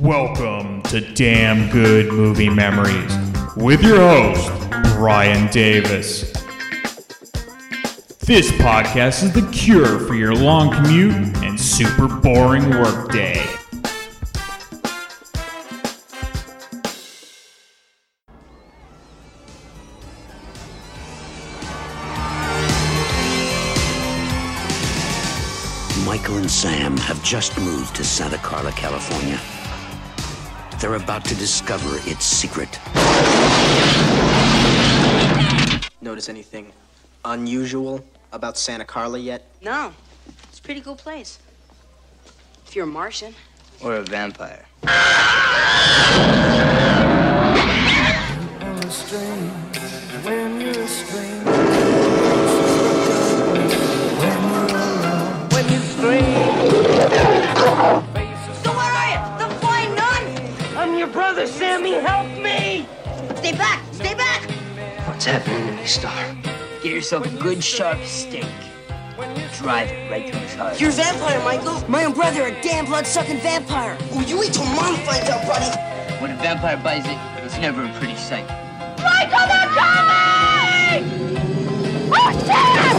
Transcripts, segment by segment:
Welcome to Damn Good Movie Memories with your host, Brian Davis. This podcast is the cure for your long commute and super boring workday. Michael and Sam have just moved to Santa Carla, California. They're about to discover its secret. Notice anything unusual about Santa Carla yet? No, it's a pretty cool place. If you're a Martian. Or a vampire? Brother, Sammy. Help me! Stay back! Stay back! What's happening to me, Star? Get yourself a good sharp stake. Drive it right through his heart. You're a vampire, Michael. My own brother, a damn blood-sucking vampire. Oh, you wait till mom finds out, buddy. When a vampire buys it, it's never a pretty sight. Michael, they're coming! Oh, shit!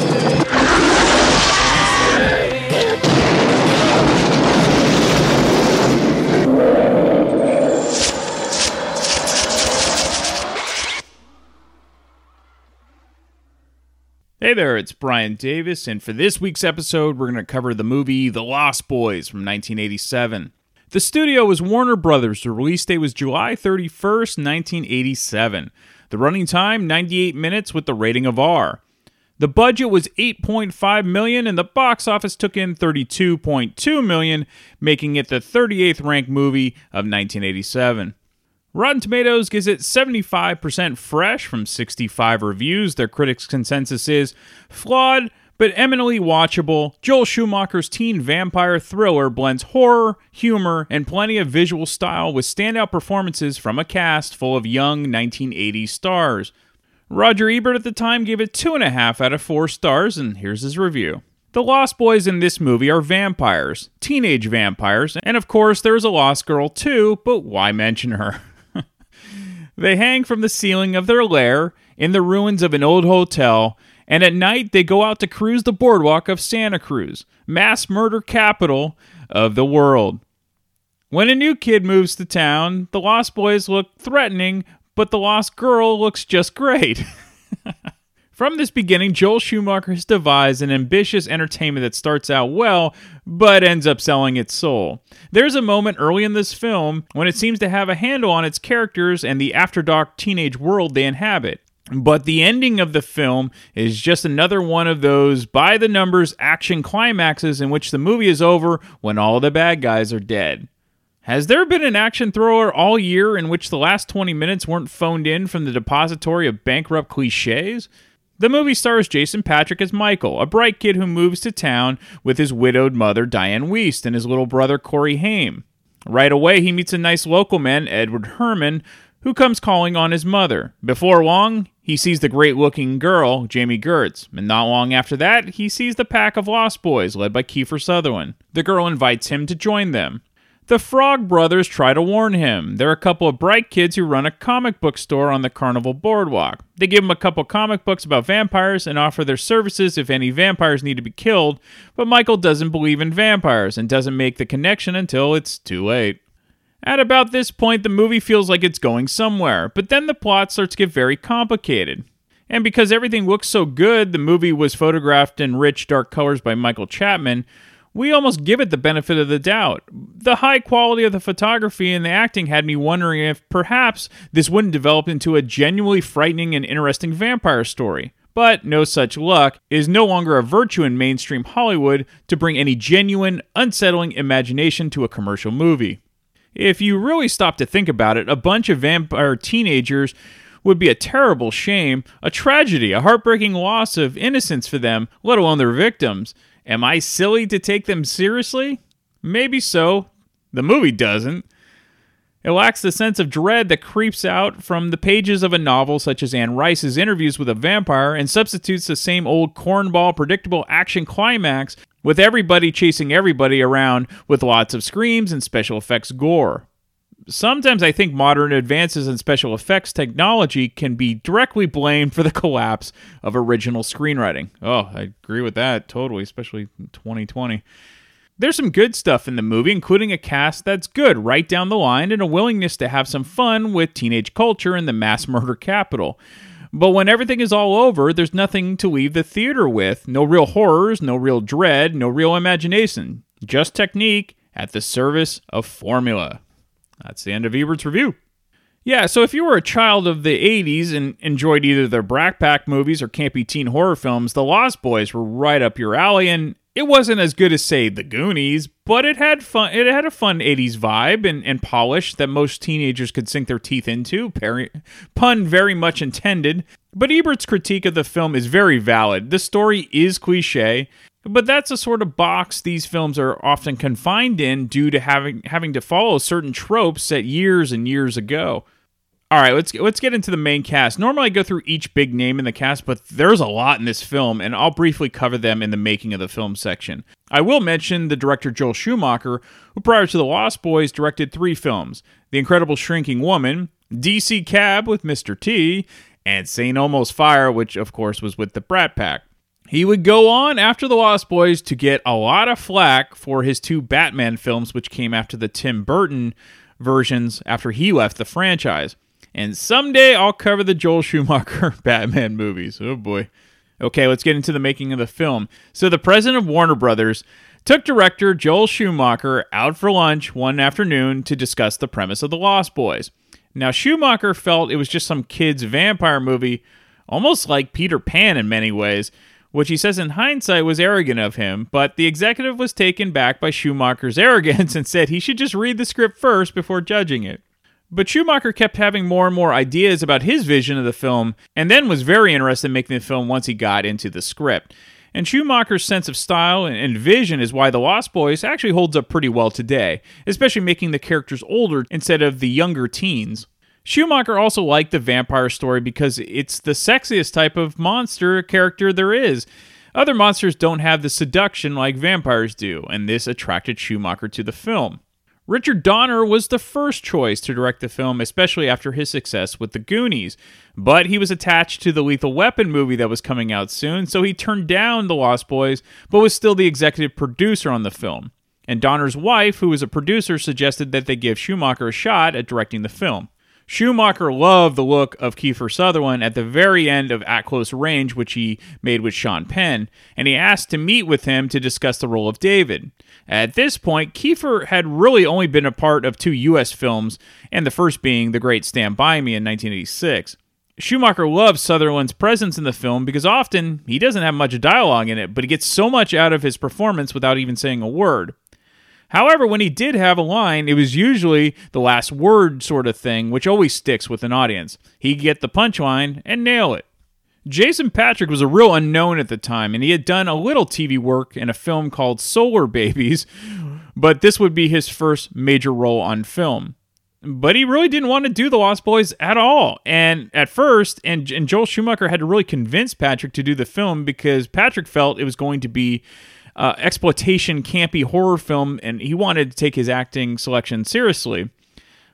Hey there, it's Brian Davis, and for this week's episode, we're going to cover the movie The Lost Boys from 1987. The studio was Warner Brothers. The release date was July 31st, 1987. The running time 98 minutes with the rating of R. The budget was 8.5 million and the box office took in 32.2 million, making it the 38th ranked movie of 1987. Rotten Tomatoes gives it 75% fresh from 65 reviews. Their critics' consensus is flawed but eminently watchable. Joel Schumacher's teen vampire thriller blends horror, humor, and plenty of visual style with standout performances from a cast full of young 1980s stars. Roger Ebert at the time gave it 2.5 out of 4 stars, and here's his review. The Lost Boys in this movie are vampires, teenage vampires, and of course there's a Lost Girl too, but why mention her? They hang from the ceiling of their lair in the ruins of an old hotel, and at night they go out to cruise the boardwalk of Santa Cruz, mass murder capital of the world. When a new kid moves to town, the Lost Boys look threatening, but the Lost Girl looks just great. From this beginning, Joel Schumacher has devised an ambitious entertainment that starts out well, but ends up selling its soul. There's a moment early in this film when it seems to have a handle on its characters and the after dark teenage world they inhabit. But the ending of the film is just another one of those by the numbers action climaxes in which the movie is over when all the bad guys are dead. Has there been an action thriller all year in which the last 20 minutes weren't phoned in from the depository of bankrupt cliches? The movie stars Jason Patric as Michael, a bright kid who moves to town with his widowed mother Diane Wiest and his little brother Corey Haim. Right away, he meets a nice local man, Edward Herrmann, who comes calling on his mother. Before long, he sees the great looking girl, Jami Gertz, and not long after that, he sees the pack of Lost Boys led by Kiefer Sutherland. The girl invites him to join them. The Frog Brothers try to warn him. They're a couple of bright kids who run a comic book store on the Carnival Boardwalk. They give him a couple comic books about vampires and offer their services if any vampires need to be killed, but Michael doesn't believe in vampires and doesn't make the connection until it's too late. At about this point, the movie feels like it's going somewhere, but then the plot starts to get very complicated. And because everything looks so good, the movie was photographed in rich, dark colors by Michael Chapman, we almost give it the benefit of the doubt. The high quality of the photography and the acting had me wondering if perhaps this wouldn't develop into a genuinely frightening and interesting vampire story. But no such luck It is no longer a virtue in mainstream Hollywood to bring any genuine, unsettling imagination to a commercial movie. If you really stop to think about it, a bunch of vampire teenagers would be a terrible shame, a tragedy, a heartbreaking loss of innocence for them, let alone their victims. Am I silly to take them seriously? Maybe so. The movie doesn't. It lacks the sense of dread that creeps out from the pages of a novel such as Anne Rice's interviews with a vampire and substitutes the same old cornball predictable action climax with everybody chasing everybody around with lots of screams and special effects gore. Sometimes I think modern advances in special effects technology can be directly blamed for the collapse of original screenwriting. Oh, I agree with that totally, especially in 2020. There's some good stuff in the movie, including a cast that's good right down the line and a willingness to have some fun with teenage culture in the mass murder capital. But when everything is all over, there's nothing to leave the theater with. No real horrors, no real dread, no real imagination. Just technique at the service of formula. That's the end of Ebert's review. Yeah, so if you were a child of the 80s and enjoyed either the Brat movies or campy teen horror films, The Lost Boys were right up your alley, and it wasn't as good as, say, The Goonies, but it had fun. It had a fun 80s vibe and, and polish that most teenagers could sink their teeth into. Peri- pun very much intended. But Ebert's critique of the film is very valid. The story is cliche, but that's a sort of box these films are often confined in due to having having to follow certain tropes set years and years ago. All right, let's let's get into the main cast. Normally, I go through each big name in the cast, but there's a lot in this film, and I'll briefly cover them in the making of the film section. I will mention the director Joel Schumacher, who prior to The Lost Boys directed three films: The Incredible Shrinking Woman, DC Cab with Mr. T, and St. Elmo's Fire, which of course was with the Brat Pack. He would go on after The Lost Boys to get a lot of flack for his two Batman films, which came after the Tim Burton versions after he left the franchise. And someday I'll cover the Joel Schumacher Batman movies. Oh boy. Okay, let's get into the making of the film. So, the president of Warner Brothers took director Joel Schumacher out for lunch one afternoon to discuss the premise of The Lost Boys. Now, Schumacher felt it was just some kid's vampire movie, almost like Peter Pan in many ways, which he says in hindsight was arrogant of him, but the executive was taken back by Schumacher's arrogance and said he should just read the script first before judging it. But Schumacher kept having more and more ideas about his vision of the film, and then was very interested in making the film once he got into the script. And Schumacher's sense of style and vision is why The Lost Boys actually holds up pretty well today, especially making the characters older instead of the younger teens. Schumacher also liked the vampire story because it's the sexiest type of monster character there is. Other monsters don't have the seduction like vampires do, and this attracted Schumacher to the film. Richard Donner was the first choice to direct the film, especially after his success with The Goonies. But he was attached to the Lethal Weapon movie that was coming out soon, so he turned down The Lost Boys, but was still the executive producer on the film. And Donner's wife, who was a producer, suggested that they give Schumacher a shot at directing the film. Schumacher loved the look of Kiefer Sutherland at the very end of At Close Range, which he made with Sean Penn, and he asked to meet with him to discuss the role of David. At this point, Kiefer had really only been a part of two U.S. films, and the first being The Great Stand By Me in 1986. Schumacher loves Sutherland's presence in the film because often he doesn't have much dialogue in it, but he gets so much out of his performance without even saying a word. However, when he did have a line, it was usually the last word sort of thing, which always sticks with an audience. He'd get the punchline and nail it. Jason Patric was a real unknown at the time, and he had done a little TV work in a film called Solar Babies, but this would be his first major role on film. But he really didn't want to do The Lost Boys at all. And at first, and, and Joel Schumacher had to really convince Patric to do the film because Patric felt it was going to be uh, exploitation, campy horror film, and he wanted to take his acting selection seriously.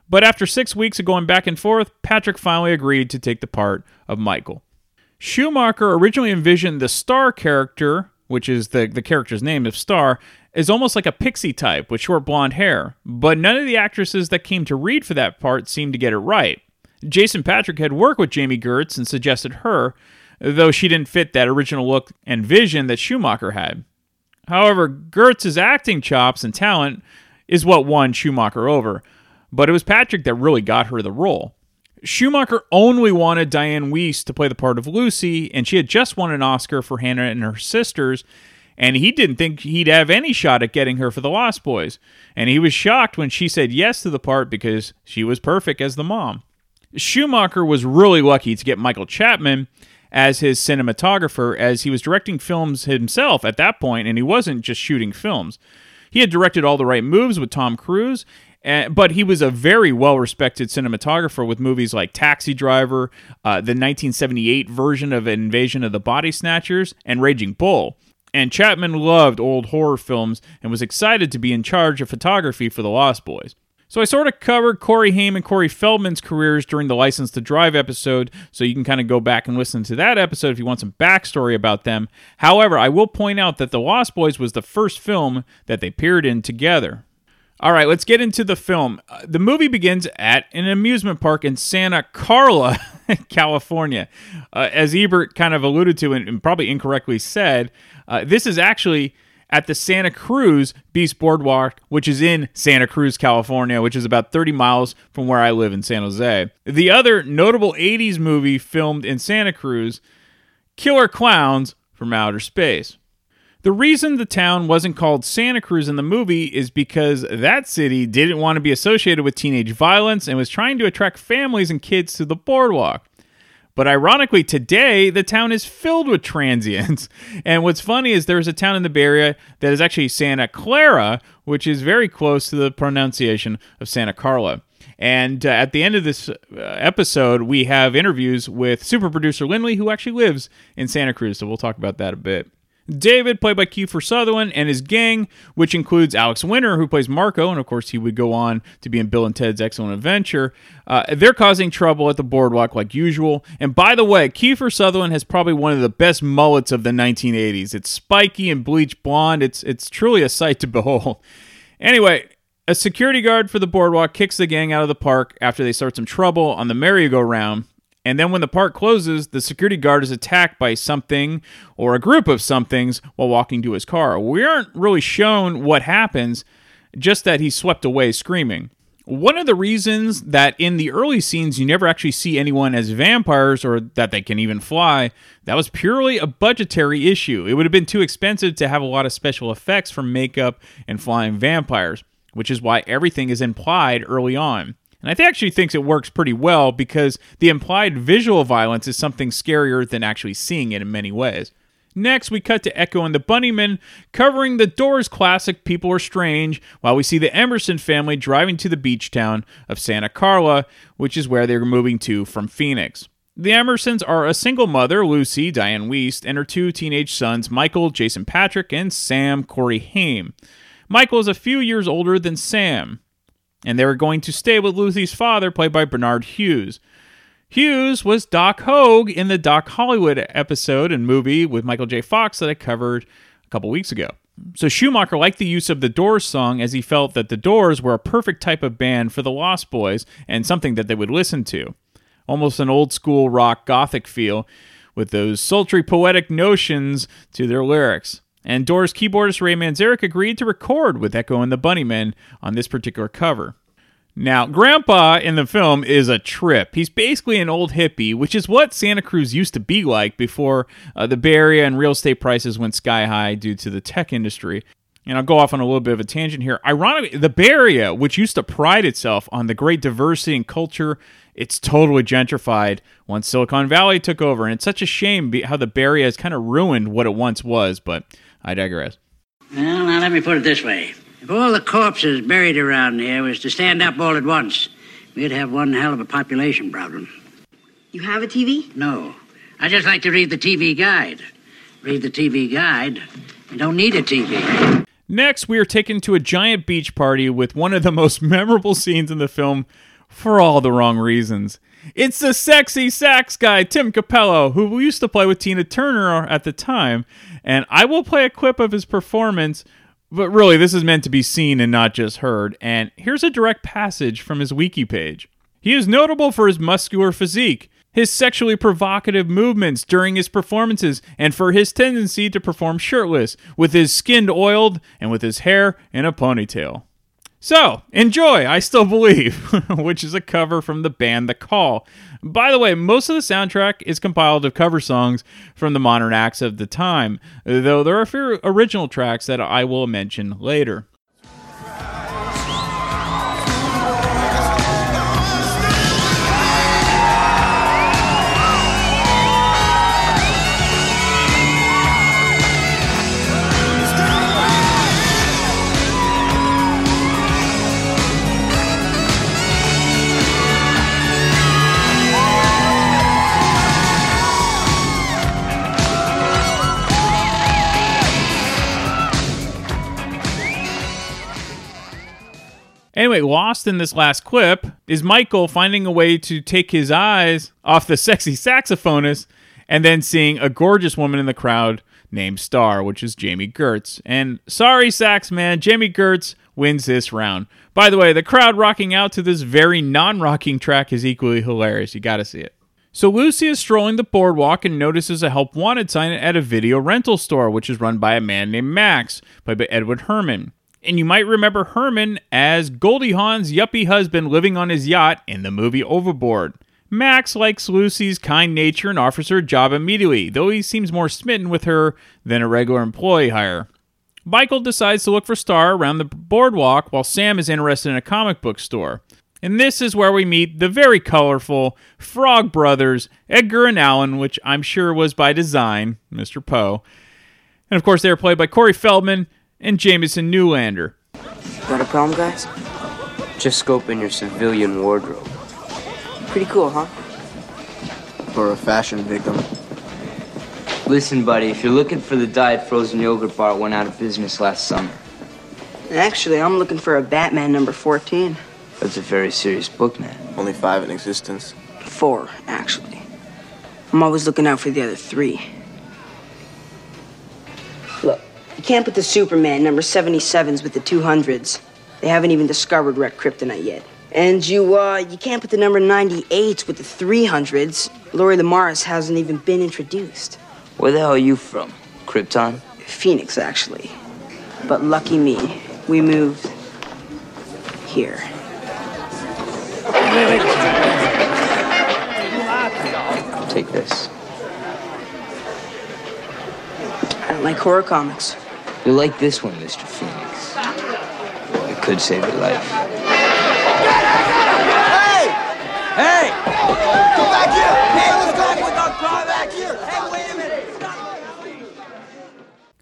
But after six weeks of going back and forth, Patric finally agreed to take the part of Michael. Schumacher originally envisioned the Star character, which is the, the character's name of Star, is almost like a pixie type with short blonde hair, but none of the actresses that came to read for that part seemed to get it right. Jason Patric had worked with Jami Gertz and suggested her, though she didn't fit that original look and vision that Schumacher had. However, Gertz's acting chops and talent is what won Schumacher over, but it was Patric that really got her the role. Schumacher only wanted Diane Wiest to play the part of Lucy, and she had just won an Oscar for Hannah and her sisters, and he didn't think he'd have any shot at getting her for The Lost Boys. And he was shocked when she said yes to the part because she was perfect as the mom. Schumacher was really lucky to get Michael Chapman as his cinematographer, as he was directing films himself at that point, and he wasn't just shooting films. He had directed All the Right Moves with Tom Cruise, uh, but he was a very well respected cinematographer with movies like Taxi Driver, uh, the 1978 version of Invasion of the Body Snatchers, and Raging Bull. And Chapman loved old horror films and was excited to be in charge of photography for The Lost Boys. So I sort of covered Corey Haim and Corey Feldman's careers during the License to Drive episode, so you can kind of go back and listen to that episode if you want some backstory about them. However, I will point out that The Lost Boys was the first film that they appeared in together. All right, let's get into the film. Uh, the movie begins at an amusement park in Santa Carla, California. Uh, as Ebert kind of alluded to and, and probably incorrectly said, uh, this is actually at the Santa Cruz Beach Boardwalk, which is in Santa Cruz, California, which is about 30 miles from where I live in San Jose. The other notable 80s movie filmed in Santa Cruz, Killer Klowns from Outer Space. The reason the town wasn't called Santa Cruz in the movie is because that city didn't want to be associated with teenage violence and was trying to attract families and kids to the boardwalk. But ironically, today the town is filled with transients. And what's funny is there's a town in the Bay Area that is actually Santa Clara, which is very close to the pronunciation of Santa Carla. And uh, at the end of this uh, episode, we have interviews with super producer Lindley, who actually lives in Santa Cruz. So we'll talk about that a bit. David, played by Kiefer Sutherland, and his gang, which includes Alex Winter, who plays Marco, and of course he would go on to be in Bill and Ted's Excellent Adventure. Uh, they're causing trouble at the boardwalk like usual. And by the way, Kiefer Sutherland has probably one of the best mullets of the 1980s. It's spiky and bleach blonde. It's it's truly a sight to behold. Anyway, a security guard for the boardwalk kicks the gang out of the park after they start some trouble on the merry-go-round. And then when the park closes, the security guard is attacked by something or a group of somethings while walking to his car. We aren't really shown what happens, just that he's swept away screaming. One of the reasons that in the early scenes you never actually see anyone as vampires or that they can even fly, that was purely a budgetary issue. It would have been too expensive to have a lot of special effects for makeup and flying vampires, which is why everything is implied early on. And I th- actually thinks it works pretty well because the implied visual violence is something scarier than actually seeing it in many ways. Next, we cut to Echo and the Bunnymen covering the Doors classic People Are Strange, while we see the Emerson family driving to the beach town of Santa Carla, which is where they're moving to from Phoenix. The Emersons are a single mother, Lucy, Diane Wiest, and her two teenage sons, Michael, Jason Patric, and Sam, Corey Haim. Michael is a few years older than Sam and they were going to stay with Lucy's father, played by Barnard Hughes. Hughes was Doc Hogue in the Doc Hollywood episode and movie with Michael J. Fox that I covered a couple weeks ago. So Schumacher liked the use of the Doors song as he felt that the Doors were a perfect type of band for the Lost Boys and something that they would listen to. Almost an old school rock gothic feel with those sultry poetic notions to their lyrics. And Doors keyboardist Ray Manzarek agreed to record with Echo and the Bunnymen on this particular cover. Now, Grandpa in the film is a trip. He's basically an old hippie, which is what Santa Cruz used to be like before uh, the Bay Area and real estate prices went sky high due to the tech industry. And I'll go off on a little bit of a tangent here. Ironically, the Bay Area, which used to pride itself on the great diversity and culture, it's totally gentrified once Silicon Valley took over. And it's such a shame how the Bay Area has kind of ruined what it once was, but I digress. Well, now let me put it this way. If all the corpses buried around here was to stand up all at once, we'd have one hell of a population problem. You have a TV? No. I just like to read the TV guide. Read the TV guide. You don't need a TV. Next, we are taken to a giant beach party with one of the most memorable scenes in the film for all the wrong reasons. It's the sexy sax guy, Tim Cappello, who used to play with Tina Turner at the time, and I will play a clip of his performance, but really, this is meant to be seen and not just heard. And here's a direct passage from his wiki page. He is notable for his muscular physique, his sexually provocative movements during his performances, and for his tendency to perform shirtless, with his skin oiled and with his hair in a ponytail. So, enjoy, I Still Believe, which is a cover from the band The Call. By the way, most of the soundtrack is compiled of cover songs from the modern acts of the time, though there are a few original tracks that I will mention later. Anyway, lost in this last clip is Michael finding a way to take his eyes off the sexy saxophonist and then seeing a gorgeous woman in the crowd named Star, which is Jami Gertz. And sorry, sax man, Jami Gertz wins this round. By the way, the crowd rocking out to this very non rocking track is equally hilarious. You gotta see it. So Lucy is strolling the boardwalk and notices a help wanted sign at a video rental store, which is run by a man named Max, played by Edward Herrmann. And you might remember Herrmann as Goldie Hawn's yuppie husband living on his yacht in the movie Overboard. Max likes Lucy's kind nature and offers her a job immediately, though he seems more smitten with her than a regular employee hire. Michael decides to look for Star around the boardwalk while Sam is interested in a comic book store. And this is where we meet the very colorful Frog Brothers, Edgar and Allan, which I'm sure was by design, Mr. Poe. And of course, they are played by Corey Feldman and Jamison Newlander. Got a problem, guys? Just scoping your civilian wardrobe. Pretty cool, huh? For a fashion victim. Listen, buddy, if you're looking for the diet frozen yogurt bar, it went out of business last summer. Actually, I'm looking for a Batman number 14. That's a very serious book, man. Only five in existence. Four, actually. I'm always looking out for the other three. You can't put the Superman number 77s with the 200s. They haven't even discovered red kryptonite yet. And you, uh, you can't put the number 98s with the 300s. Lori Lemaris hasn't even been introduced. Where the hell are you from? Krypton? Phoenix, actually. But lucky me, we moved here. Take this. I don't like horror comics. You'll like this one, Mr. Phoenix. It could save your life. Hey! Hey! Come back here! Hey, what's going with our car back here? Hey, wait a minute!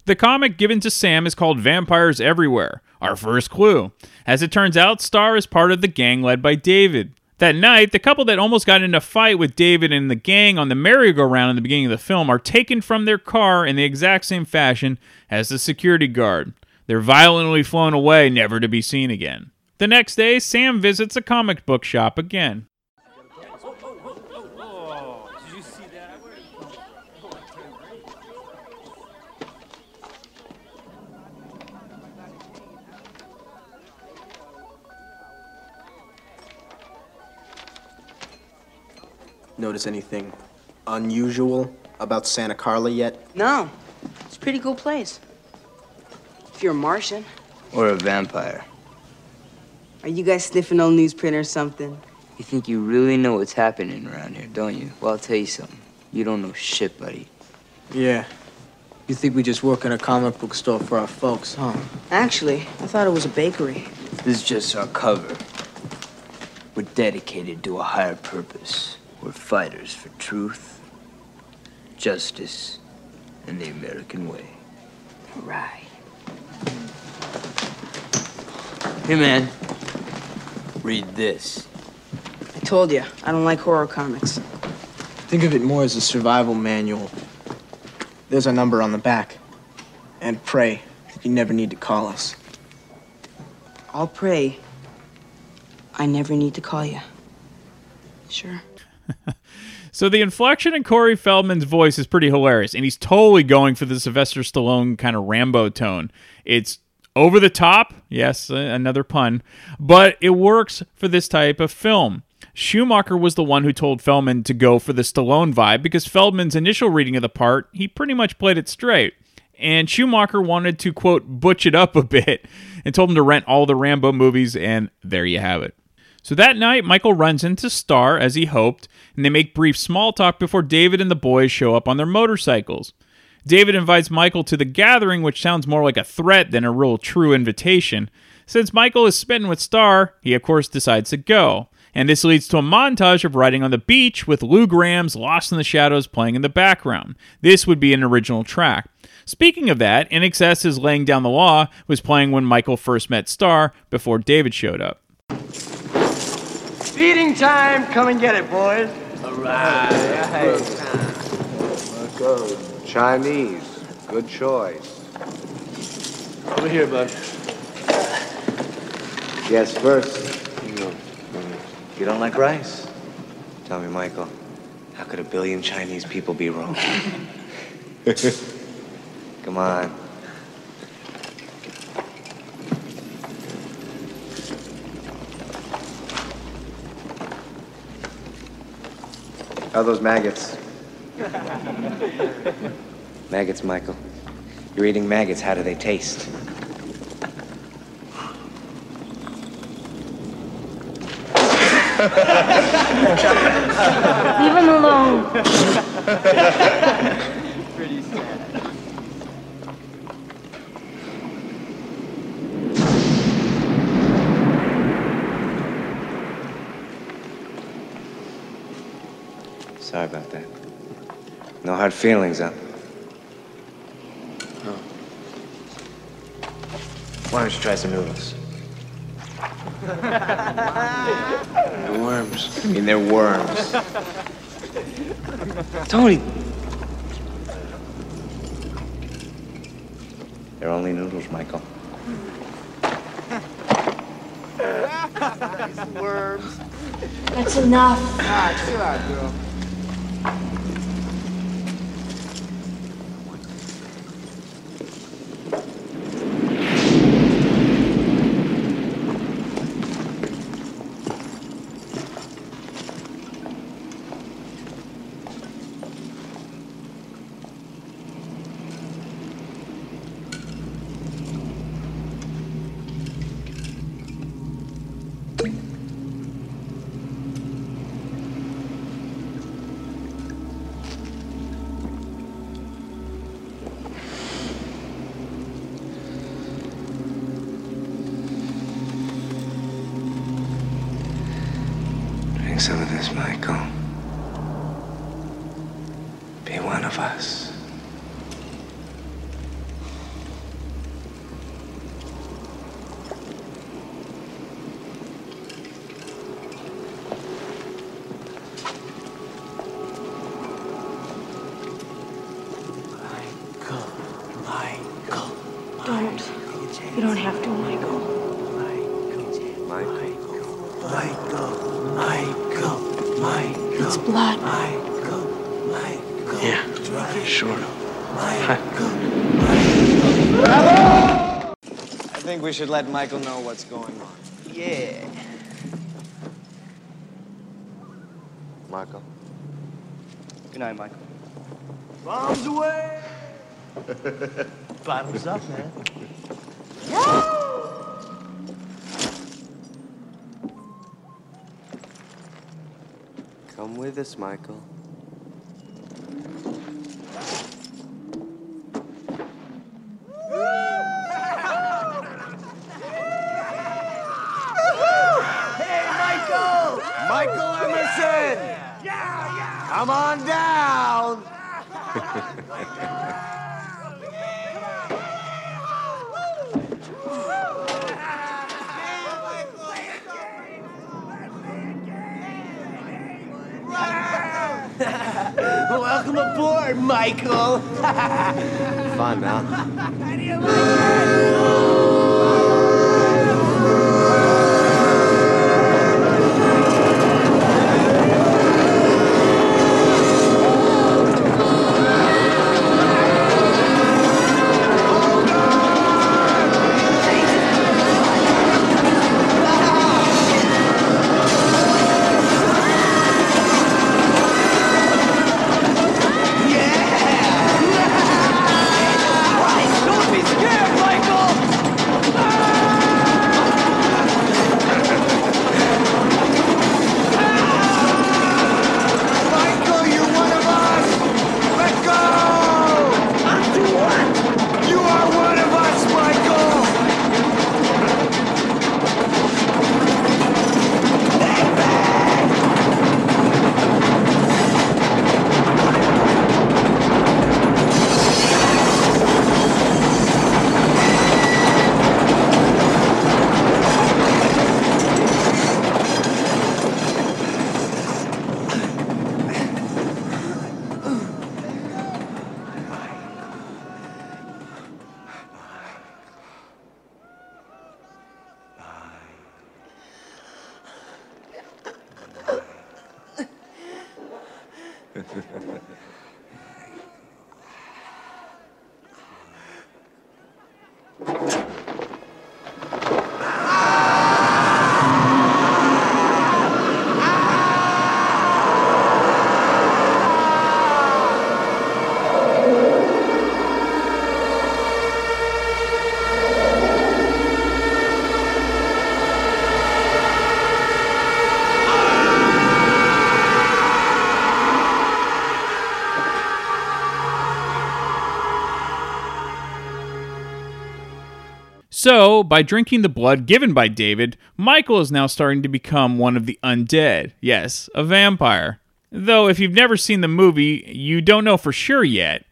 The comic given to Sam is called Vampires Everywhere, our first clue. As it turns out, Star is part of the gang led by David. That night, the couple that almost got in a fight with David and the gang on the merry-go-round in the beginning of the film are taken from their car in the exact same fashion as the security guard. They're violently flown away, never to be seen again. The next day, Sam visits a comic book shop again. Notice anything unusual about Santa Carla yet? No, it's a pretty cool place. If you're a Martian, Or a vampire. are you guys sniffing old newsprint or something? You think you really know what's happening around here, don't you? Well, I'll tell you something. You don't know shit, buddy. Yeah. You think we just work in a comic book store for our folks, huh? Actually, I thought it was a bakery. This is just our cover. We're dedicated to a higher purpose. We're fighters for truth, justice, and the American way. Right. Hey, man. Read this. I told you, I don't like horror comics. Think of it more as a survival manual. There's our number on the back. And pray that you never need to call us. I'll pray. I never need to call you. Sure. So the inflection in Corey Feldman's voice is pretty hilarious, and he's totally going for the Sylvester Stallone kind of Rambo tone. It's over the top, yes, uh, another pun, but it works for this type of film. Schumacher was the one who told Feldman to go for the Stallone vibe because Feldman's initial reading of the part, he pretty much played it straight. And Schumacher wanted to, quote, butch it up a bit and told him to rent all the Rambo movies, and there you have it. So that night, Michael runs into Star as he hoped, and they make brief small talk before David and the boys show up on their motorcycles. David invites Michael to the gathering, which sounds more like a threat than a real true invitation. Since Michael is smitten with Star, he of course decides to go. And this leads to a montage of riding on the beach with Lou Gramm's Lost in the Shadows playing in the background. This would be an original track. Speaking of that, is Laying Down the Law was playing when Michael first met Star before David showed up. Feeding time. Come and get it, boys. Good. Chinese. Good choice. Over here, bud. Guess first. You don't like rice? Tell me, Michael, how could a billion Chinese people be wrong? Come on. How are those maggots? Maggots, Michael. You're eating maggots. How do they taste? Leave him alone. Sorry about that. No hard feelings, huh? Why don't you try some noodles? They're worms. I mean, they're worms. Tony! They're only noodles, Michael. Worms. That's enough. Ah, chill out, girl. We should let Michael know what's going on. Yeah. Michael? Good night, Michael. Bombs away. Bottoms up, man. Come with us, Michael. Hey, Michael! Michael Emerson! Yeah, yeah. Come on down! Welcome aboard, Michael. Fun, huh? How do you like it? By drinking the blood given by David, Michael is now starting to become one of the undead. Yes, a vampire. Though, if you've never seen the movie, you don't know for sure yet.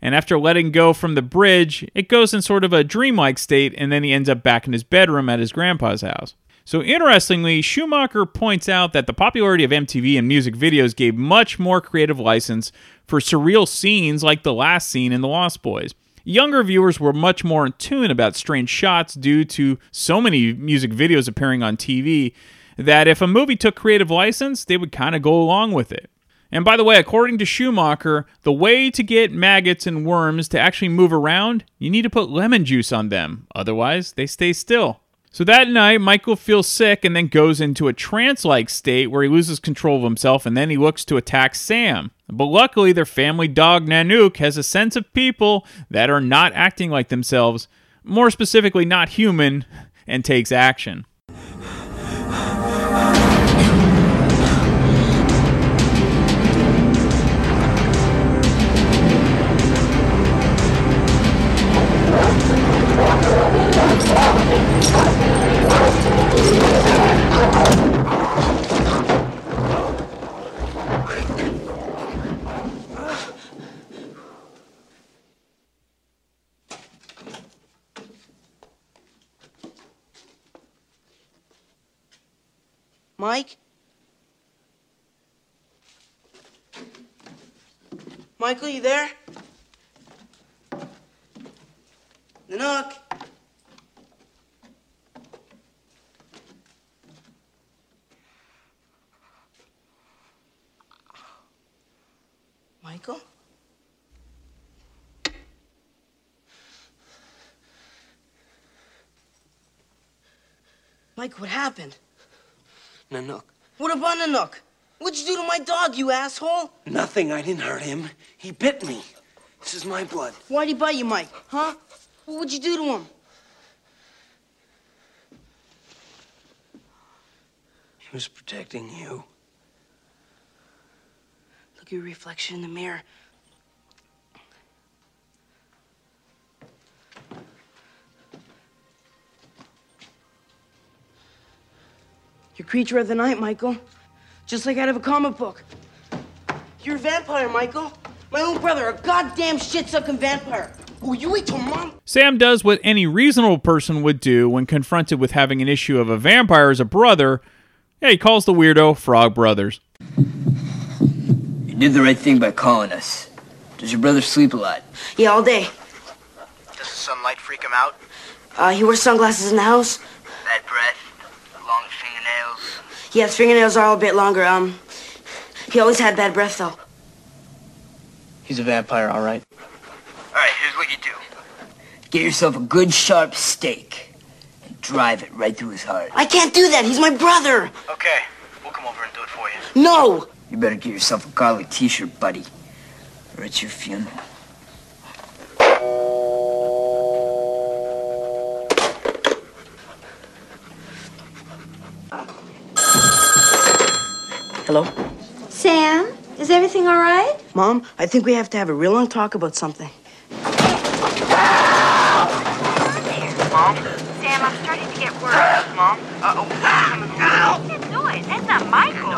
And after letting go from the bridge, it goes in sort of a dreamlike state, and then he ends up back in his bedroom at his grandpa's house. So, interestingly, Schumacher points out that the popularity of MTV and music videos gave much more creative license for surreal scenes like the last scene in The Lost Boys. Younger viewers were much more in tune about strange shots due to so many music videos appearing on TV that if a movie took creative license, they would kind of go along with it. And by the way, according to Schumacher, the way to get maggots and worms to actually move around, you need to put lemon juice on them. Otherwise, they stay still. So that night, Michael feels sick and then goes into a trance like state where he loses control of himself and then he looks to attack Sam. But luckily, their family dog Nanook has a sense of people that are not acting like themselves, more specifically, not human, and takes action. Mike? Michael, you there? Nanook? Michael? Mike, what happened? Nanook. What about Nanook? What'd you do to my dog, you asshole? Nothing. I didn't hurt him. He bit me. This is my blood. Why'd he bite you, Mike? Huh? What'd you do to him? He was protecting you. Look at your reflection in the mirror. You're creature of the night, Michael. Just like out of a comic book. You're a vampire, Michael. My own brother, a goddamn shit-sucking vampire. Oh, you wait till mom. Sam does what any reasonable person would do when confronted with having an issue of a vampire as a brother. Yeah, he calls the weirdo Frog Brothers. You did the right thing by calling us. Does your brother sleep a lot? Yeah, all day. Does the sunlight freak him out? Uh, he wears sunglasses in the house. Bad breath, long fingernails. Yeah, his fingernails are all a bit longer. Um, he always had bad breath, though. He's a vampire, all right. All right, here's what you do. Get yourself a good sharp stake and drive it right through his heart. I can't do that. He's my brother. Okay, we'll come over and do it for you. No. You better get yourself a garlic t-shirt, buddy, or it's your funeral. Hello? Sam, is everything all right? Mom, I think we have to have a real long talk about something. Mom? Sam, I'm starting to get worried. Mom? Uh-oh. What's that noise? That's not Michael.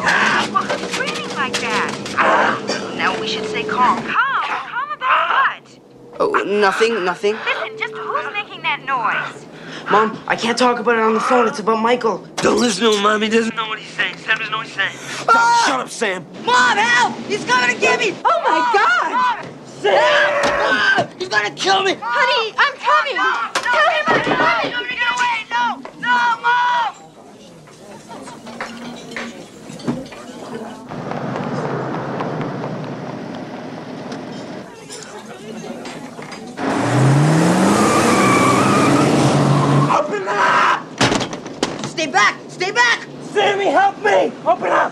Well, who's screaming like that? Now we should stay calm. Calm? Calm about what? Oh, nothing, nothing. Listen, just who's making that noise? Mom, I can't talk about it on the phone. It's about Michael. Don't listen to him, Mom. He doesn't know what he's saying. Sam doesn't know what he's saying. Stop. Shut up, Sam. Mom, help! He's coming to get me! Oh my God! Sam! Mom! He's gonna kill me! Honey, I'm coming. Tell him I'm coming. Get away! No! No, Mom! Stay back! Stay back! Sammy, help me! Open up!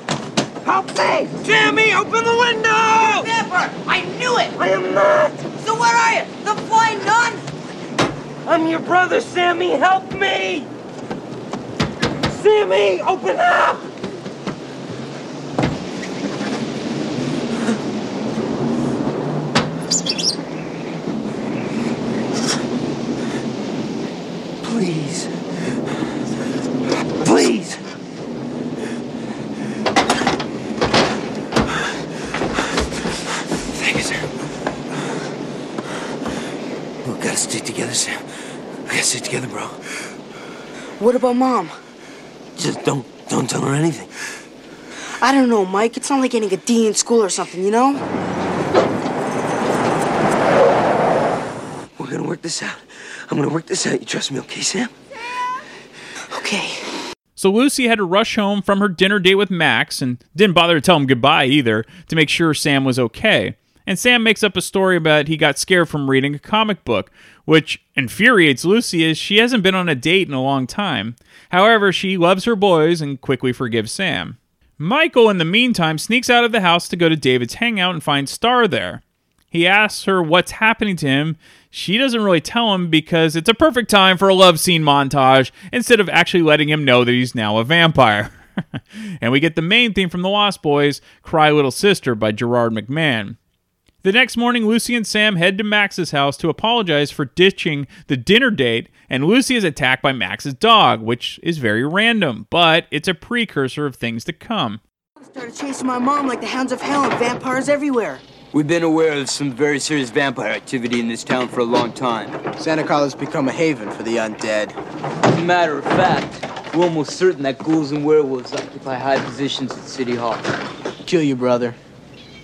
Help me! Sammy, open the window! Vampire! I knew it! I am not! So where are you? The flying nun? I'm your brother, Sammy! Help me! Sammy, open up! Please. Please. Thank you, sir. We gotta stick together, Sam. We gotta stick together, bro. What about mom? Just don't don't tell her anything. I don't know, Mike. It's not like getting a D in school or something, you know? We're gonna work this out. I'm gonna work this out. You trust me, okay, Sam? Okay. So Lucy had to rush home from her dinner date with Max and didn't bother to tell him goodbye either to make sure Sam was okay. And Sam makes up a story about he got scared from reading a comic book, which infuriates Lucy as she hasn't been on a date in a long time. However, she loves her boys and quickly forgives Sam. Michael, in the meantime, sneaks out of the house to go to David's hangout and finds Star there. He asks her what's happening to him. She doesn't really tell him because it's a perfect time for a love scene montage instead of actually letting him know that he's now a vampire. and we get the main theme from the Lost Boys, Cry Little Sister by Gerard McMahon. The next morning, Lucy and Sam head to Max's house to apologize for ditching the dinner date, and Lucy is attacked by Max's dog, which is very random, but it's a precursor of things to come. Started chasing my mom like the hounds of hell and vampires everywhere. We've been aware of some very serious vampire activity in this town for a long time. Santa Carla's become a haven for the undead. As a matter of fact, we're almost certain that ghouls and werewolves occupy high positions at City Hall. Kill your brother.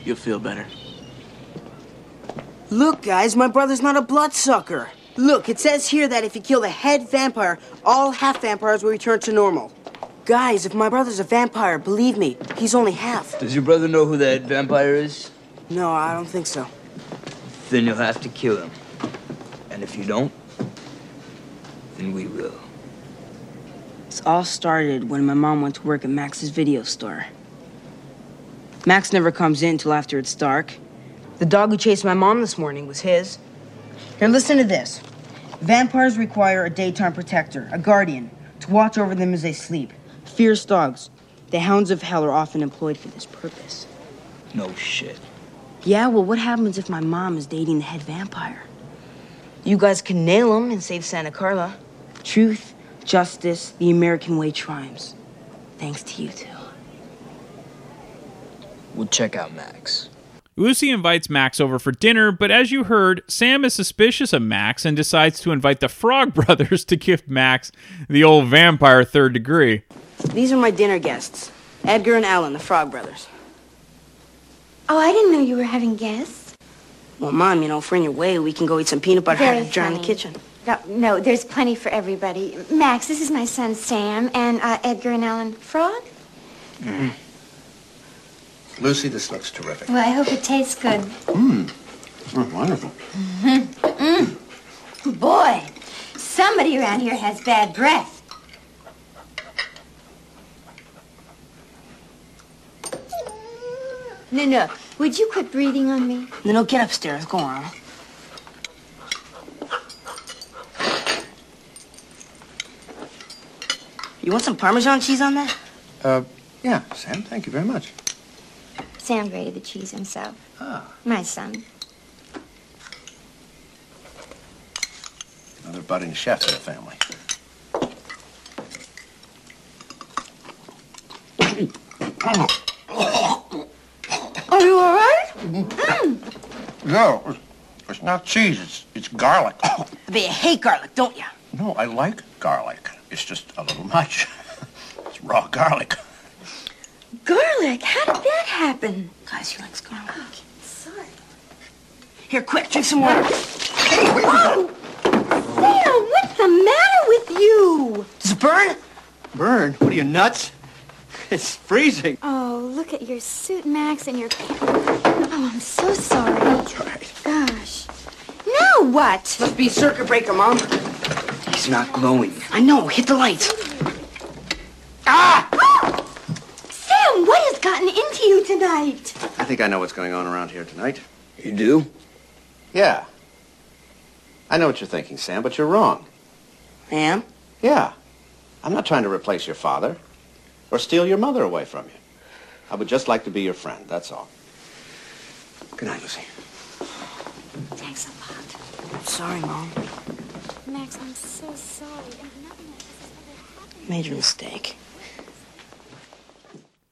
You'll feel better. Look, guys, my brother's not a bloodsucker. Look, it says here that if you kill the head vampire, all half vampires will return to normal. Guys, if my brother's a vampire, believe me, he's only half. Does your brother know who that vampire is? No, I don't think so. Then you'll have to kill him. And if you don't, then we will. This all started when my mom went to work at Max's video store. Max never comes in till after it's dark. The dog who chased my mom this morning was his. Here, listen to this. Vampires require a daytime protector, a guardian, to watch over them as they sleep. Fierce dogs. The hounds of hell are often employed for this purpose. No shit. Yeah, well, what happens if my mom is dating the head vampire? You guys can nail him and save Santa Carla. Truth, justice, the American way triumphs. Thanks to you two. We'll check out Max. Lucy invites Max over for dinner, but as you heard, Sam is suspicious of Max and decides to invite the Frog Brothers to give Max the old vampire third degree. These are my dinner guests Edgar and Alan, the Frog Brothers. Oh, I didn't know you were having guests. Well, Mom, you know, if we're in your way, we can go eat some peanut butter Very and jar in the kitchen. No, no, there's plenty for everybody. Max, this is my son Sam, and uh, Edgar and Alan Frog. Lucy, this looks terrific. Well, I hope it tastes good. Mmm. Oh, wonderful. Mm. Boy, somebody around here has bad breath. No, no. Would you quit breathing on me? No, no, get upstairs. Go on. You want some Parmesan cheese on that? Uh, yeah, Sam, thank you very much. Sam grated the cheese himself. Ah. My son. Another budding chef in the family. Are you all right? Mm. No, it's- it's not cheese, it's, it's garlic. I bet you hate garlic, don't you? No, I like garlic. It's just a little much. It's raw garlic. Garlic? How did that happen? Guys, he likes garlic. Sorry. Here, quick, drink some water. Oh! Sam, what's the matter with you? Does it burn? Burn? What are you, nuts? It's freezing. Oh, look at your suit, Max, and your... Oh, I'm so sorry. That's right. Gosh. Now what? Must be circuit breaker, Mom. He's not glowing. I know. Hit the lights. Sam, what has gotten into you? I think I know what's going on around here tonight. You do? Yeah. I know what you're thinking, Sam, but you're wrong. I am? Yeah. I'm not trying to replace your father or steal your mother away from you. I would just like to be your friend, that's all. Good night, Lucy. Thanks a lot. I'm sorry, Mom. Max, I'm so sorry. And nothing like this has ever happened. Made a mistake.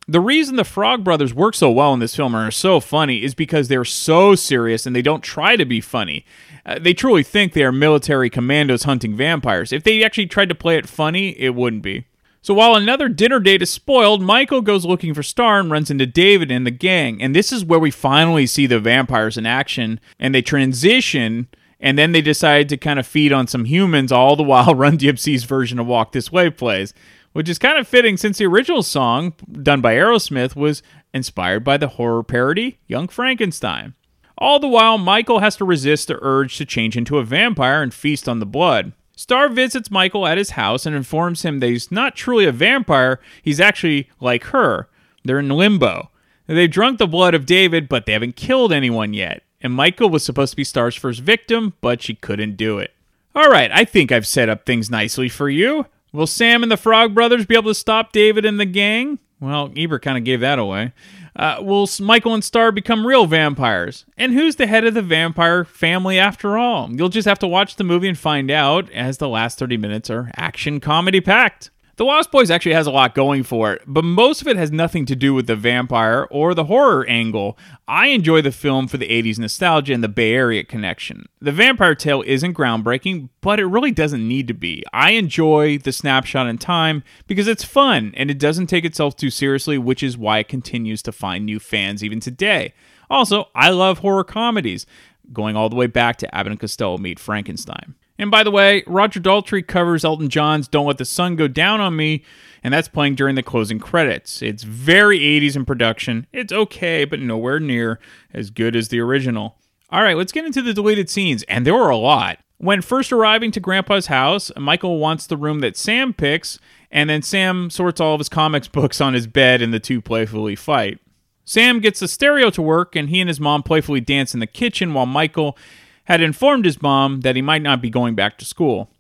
The reason the Frog Brothers work so well in this film and are so funny is because they're so serious and they don't try to be funny. Uh, they truly think they are military commandos hunting vampires. If they actually tried to play it funny, it wouldn't be. So while another dinner date is spoiled, Michael goes looking for Star and runs into David and the gang. And this is where we finally see the vampires in action and they transition and then they decide to kind of feed on some humans all the while Run DMC's version of Walk This Way plays, which is kind of fitting since the original song done by Aerosmith was inspired by the horror parody Young Frankenstein. All the while, Michael has to resist the urge to change into a vampire and feast on the blood. Star visits Michael at his house and informs him that he's not truly a vampire, he's actually like her. They're in limbo. They've drunk the blood of David, but they haven't killed anyone yet. And Michael was supposed to be Star's first victim, but she couldn't do it. All right, I think I've set up things nicely for you. Will Sam and the Frog Brothers be able to stop David and the gang? Well, Ebert kind of gave that away. Uh, will Michael and Star become real vampires? And who's the head of the vampire family after all? You'll just have to watch the movie and find out, as the last 30 minutes are action comedy packed. The Lost Boys actually has a lot going for it, but most of it has nothing to do with the vampire or the horror angle. I enjoy the film for the 80s nostalgia and the Bay Area connection. The vampire tale isn't groundbreaking, but it really doesn't need to be. I enjoy the snapshot in time because it's fun and it doesn't take itself too seriously, which is why it continues to find new fans even today. Also, I love horror comedies, going all the way back to Abbott and Costello Meet Frankenstein. And by the way, Roger Daltrey covers Elton John's Don't Let the Sun Go Down on Me, and that's playing during the closing credits. It's very 80s in production. It's okay, but nowhere near as good as the original. All right, let's get into the deleted scenes, and there were a lot. When first arriving to Grandpa's house, Michael wants the room that Sam picks, and then Sam sorts all of his comics books on his bed, and the two playfully fight. Sam gets the stereo to work, and he and his mom playfully dance in the kitchen while Michael had informed his mom that he might not be going back to school.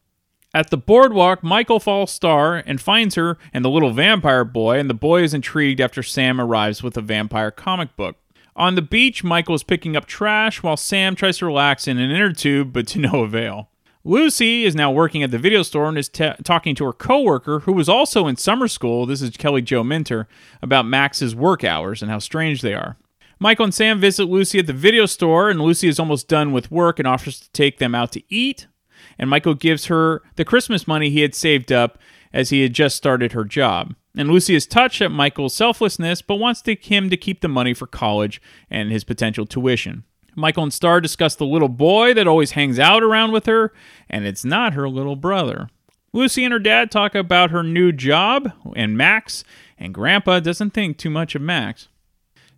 At the boardwalk, Michael falls Star and finds her and the little vampire boy, and the boy is intrigued after Sam arrives with a vampire comic book. On the beach, Michael is picking up trash while Sam tries to relax in an inner tube, but to no avail. Lucy is now working at the video store and is t- talking to her coworker, who was also in summer school. This is Kelly Jo Minter about Max's work hours and how strange they are. Michael and Sam visit Lucy at the video store, and Lucy is almost done with work and offers to take them out to eat. And Michael gives her the Christmas money he had saved up as he had just started her job. And Lucy is touched at Michael's selflessness, but wants to, him to keep the money for college and his potential tuition. Michael and Star discuss the little boy that always hangs out around with her, and it's not her little brother. Lucy and her dad talk about her new job and Max, and Grandpa doesn't think too much of Max.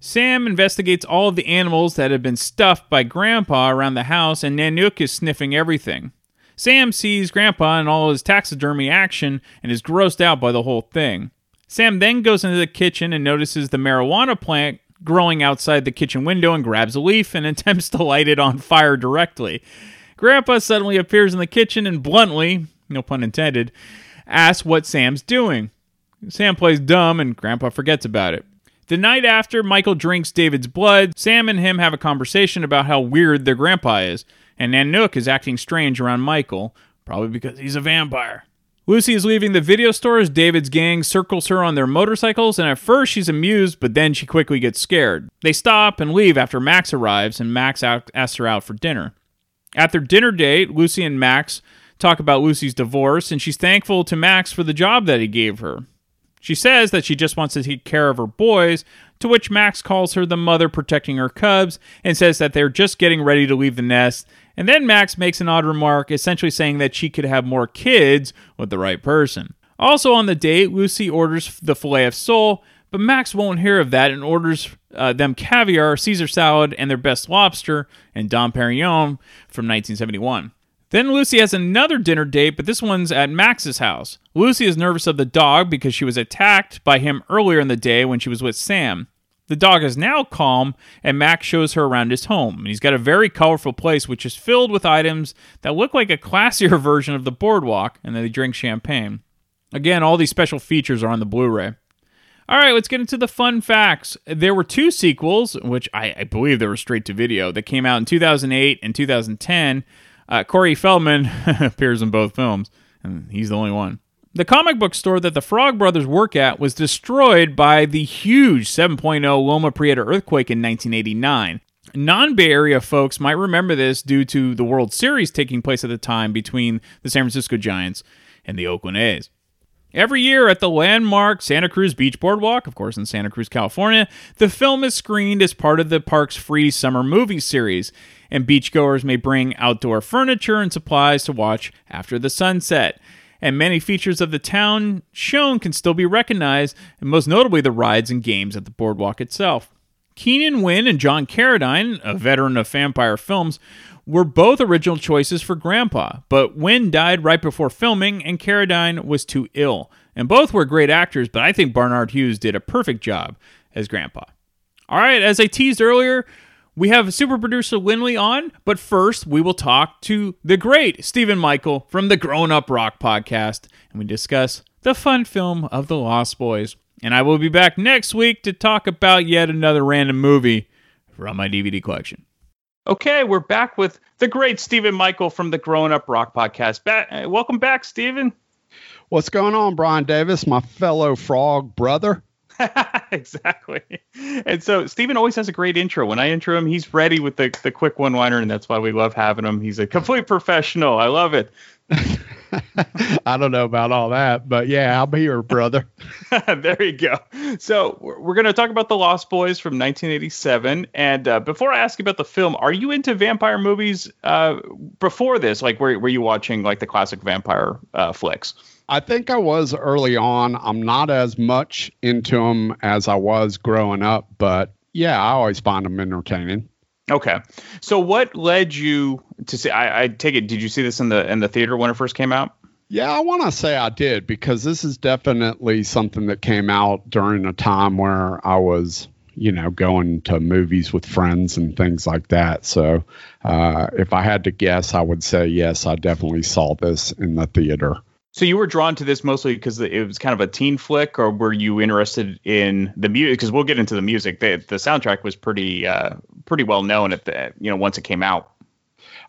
Sam investigates all of the animals that have been stuffed by Grandpa around the house, and Nanook is sniffing everything. Sam sees Grandpa and all his taxidermy action and is grossed out by the whole thing. Sam then goes into the kitchen and notices the marijuana plant growing outside the kitchen window and grabs a leaf and attempts to light it on fire directly. Grandpa suddenly appears in the kitchen and bluntly, no pun intended, asks what Sam's doing. Sam plays dumb and Grandpa forgets about it. The night after Michael drinks David's blood, Sam and him have a conversation about how weird their grandpa is, and Nanook is acting strange around Michael, probably because he's a vampire. Lucy is leaving the video store as David's gang circles her on their motorcycles, and at first she's amused, but then she quickly gets scared. They stop and leave after Max arrives, and Max asks her out for dinner. At their dinner date, Lucy and Max talk about Lucy's divorce, and she's thankful to Max for the job that he gave her. She says that she just wants to take care of her boys, to which Max calls her the mother protecting her cubs and says that they're just getting ready to leave the nest. And then Max makes an odd remark, essentially saying that she could have more kids with the right person. Also on the date, Lucy orders the filet of sole, but Max won't hear of that and orders uh, them caviar, Caesar salad, and their best lobster and Dom Perignon from 1971. Then Lucy has another dinner date, but this one's at Max's house. Lucy is nervous of the dog because she was attacked by him earlier in the day when she was with Sam. The dog is now calm, and Max shows her around his home. He's got a very colorful place, which is filled with items that look like a classier version of the boardwalk, and then they drink champagne. Again, all these special features are on the Blu ray. All right, let's get into the fun facts. There were two sequels, which I, I believe they were straight to video, that came out in 2008 and 2010. Uh, Corey Feldman appears in both films, and he's the only one. The comic book store that the Frog Brothers work at was destroyed by the huge 7.0 Loma Prieta earthquake in 1989. Non Bay Area folks might remember this due to the World Series taking place at the time between the San Francisco Giants and the Oakland A's. Every year at the landmark Santa Cruz Beach Boardwalk, of course in Santa Cruz, California, the film is screened as part of the park's free summer movie series, and beachgoers may bring outdoor furniture and supplies to watch after the sunset and many features of the town shown can still be recognized, and most notably the rides and games at the boardwalk itself. Keenan Wynn and John Carradine, a veteran of vampire films, were both original choices for Grandpa, but Wynn died right before filming and Carradine was too ill. And both were great actors, but I think Barnard Hughes did a perfect job as Grandpa. All right, as I teased earlier, we have super producer Winley on, but first we will talk to the great Stephen Michael from the Grown Up Rock podcast, and we discuss the fun film of The Lost Boys. And I will be back next week to talk about yet another random movie from my DVD collection. Okay, we're back with the great Stephen Michael from the Grown Up Rock podcast. Back, uh, welcome back, Stephen. What's going on, Brian Davis, my fellow frog brother? exactly. And so Stephen always has a great intro. When I intro him, he's ready with the, the quick one liner, and that's why we love having him. He's a complete professional. I love it. I don't know about all that, but yeah, I'll be your brother. there you go. So we're going to talk about the Lost Boys from 1987. And uh, before I ask you about the film, are you into vampire movies uh, before this? Like, were, were you watching like the classic vampire uh, flicks? I think I was early on. I'm not as much into them as I was growing up, but yeah, I always find them entertaining. Okay, so what led you to see? I, I take it. Did you see this in the in the theater when it first came out? Yeah, I want to say I did because this is definitely something that came out during a time where I was, you know, going to movies with friends and things like that. So, uh, if I had to guess, I would say yes, I definitely saw this in the theater. So you were drawn to this mostly because it was kind of a teen flick, or were you interested in the music? Because we'll get into the music. The, the soundtrack was pretty uh, pretty well known at the you know once it came out.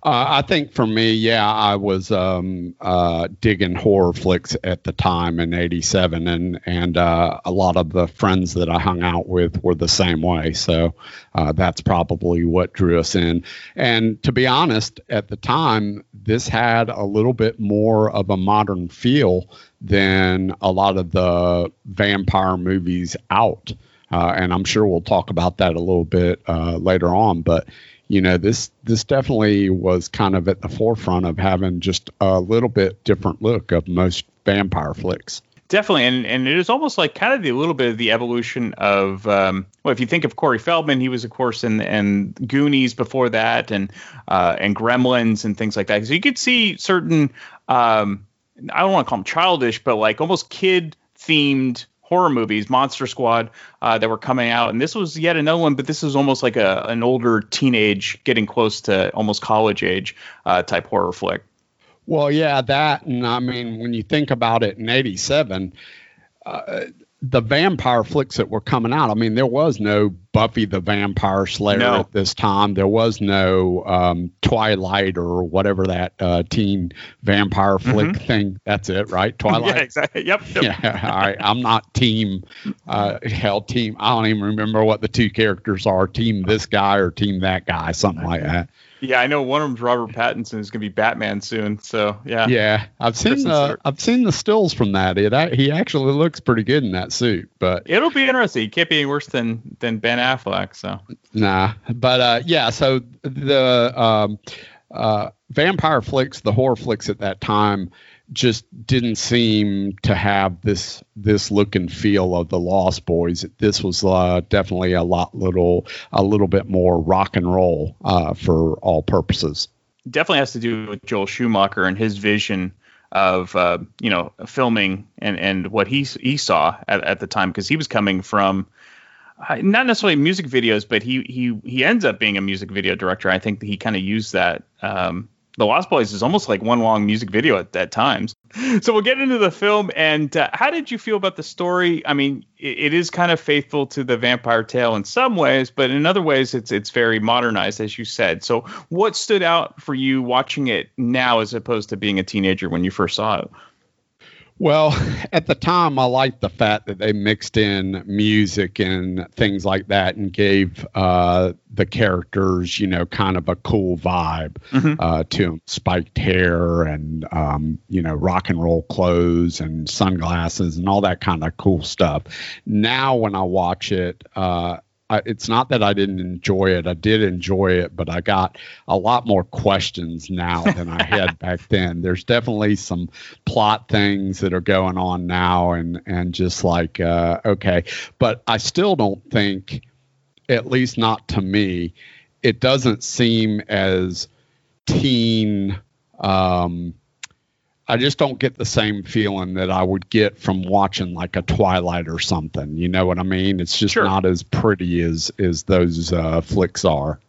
Uh, I think for me, yeah, I was um, uh, digging horror flicks at the time in '87, and and uh, a lot of the friends that I hung out with were the same way. So uh, that's probably what drew us in. And to be honest, at the time, this had a little bit more of a modern feel than a lot of the vampire movies out. Uh, and I'm sure we'll talk about that a little bit later on, but you know this this definitely was kind of at the forefront of having just a little bit different look of most vampire flicks. Definitely and and it is almost like kind of the, little bit of the evolution of um, well if you think of corey feldman he was of course in and goonies before that and uh, and gremlins and things like that. So you could see certain um, i don't want to call them childish but like almost kid themed horror movies, Monster Squad, uh, that were coming out, and this was yet another one, but this was almost like a an older teenage, getting close to almost college age uh, type horror flick. Well, yeah, that, and I mean, when you think about it, in '87. Uh, the vampire flicks that were coming out. I mean, there was no Buffy the Vampire Slayer no. at this time. There was no um, Twilight or whatever that uh, teen vampire flick mm-hmm. thing. That's it, right? Twilight. yeah, exactly. Yep. yep. Yeah. All right. I'm not team. Uh, hell, team. I don't even remember what the two characters are. Team this guy or team that guy. Something like that. Yeah, I know one of them's Robert Pattinson is going to be Batman soon. So yeah. Yeah, I've seen the I've seen the stills from that. It he actually looks pretty good in that suit. But it'll be interesting. He can't be any worse than than Ben Affleck. So nah, but uh, yeah. So the um, uh, vampire flicks, the horror flicks at that time just didn't seem to have this this look and feel of the Lost Boys. This was uh, definitely a lot little a little bit more rock and roll uh, for all purposes. definitely has to do with Joel Schumacher and his vision of uh, you know filming and and what he he saw at, at the time because he was coming from not necessarily music videos, but he he he ends up being a music video director. I think he kind of used that. Um, the Lost Boys is almost like one long music video at, at times. So we'll get into the film. And uh, how did you feel about the story? I mean, it, it is kind of faithful to the vampire tale in some ways, but in other ways, it's it's very modernized, as you said. So what stood out for you watching it now, as opposed to being a teenager when you first saw it? Well, at the time, I liked the fact that they mixed in music and things like that and gave uh, the characters, you know, kind of a cool vibe Mm-hmm. uh, to them. Spiked hair and, um, you know, rock and roll clothes and sunglasses and all that kind of cool stuff. Now, when I watch it, uh, I, it's not that I didn't enjoy it. I did enjoy it, but I got a lot more questions now than I had back then. There's definitely some plot things that are going on now, and and just like uh, okay, but I still don't think, at least not to me, it doesn't seem as teen. Um, I just don't get the same feeling that I would get from watching like a Twilight or something. You know what I mean? It's just not as pretty as as those uh, flicks are.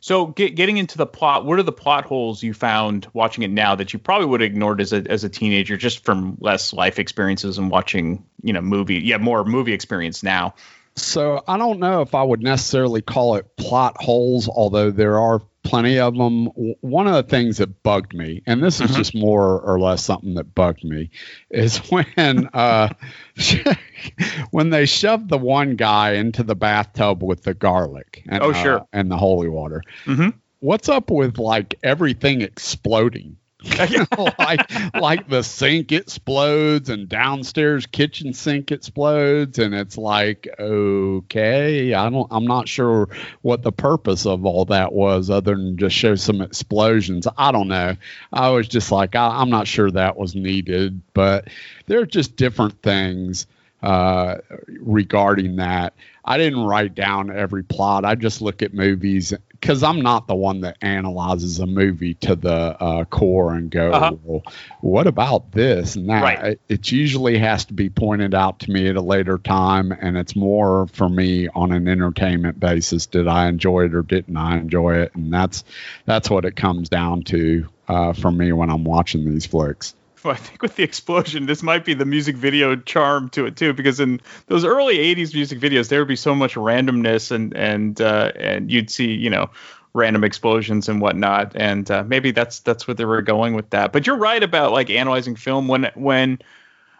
So get, getting into the plot, what are the plot holes you found watching it now that you probably would have ignored as a as a teenager just from less life experiences and watching, you know, movie, yeah, more movie experience now. So I don't know if I would necessarily call it plot holes, although there are plenty of them. One of the things that bugged me, and this is just more or less something that bugged me, is when uh, when they shoved the one guy into the bathtub with the garlic. And, Oh, sure. uh, and the holy water. Mm-hmm. What's up with like everything exploding? like like the sink explodes and downstairs kitchen sink explodes and it's like okay i don't i'm not sure what the purpose of all that was other than just show some explosions i don't know i was just like I, i'm not sure that was needed but there are just different things uh, regarding that. I didn't write down every plot. I just look at movies because I'm not the one that analyzes a movie to the uh, core and go, Uh-huh. well, what about this and that? Right. It, it usually has to be pointed out to me at a later time, and it's more for me on an entertainment basis. Did I enjoy it or didn't I enjoy it? And that's that's what it comes down to uh, for me when I'm watching these flicks. I think with the explosion, this might be the music video charm to it too, because in those early '80s music videos, there would be so much randomness, and and uh, and you'd see, you know, random explosions and whatnot, and uh, maybe that's that's what they were going with that. But you're right about like analyzing film when when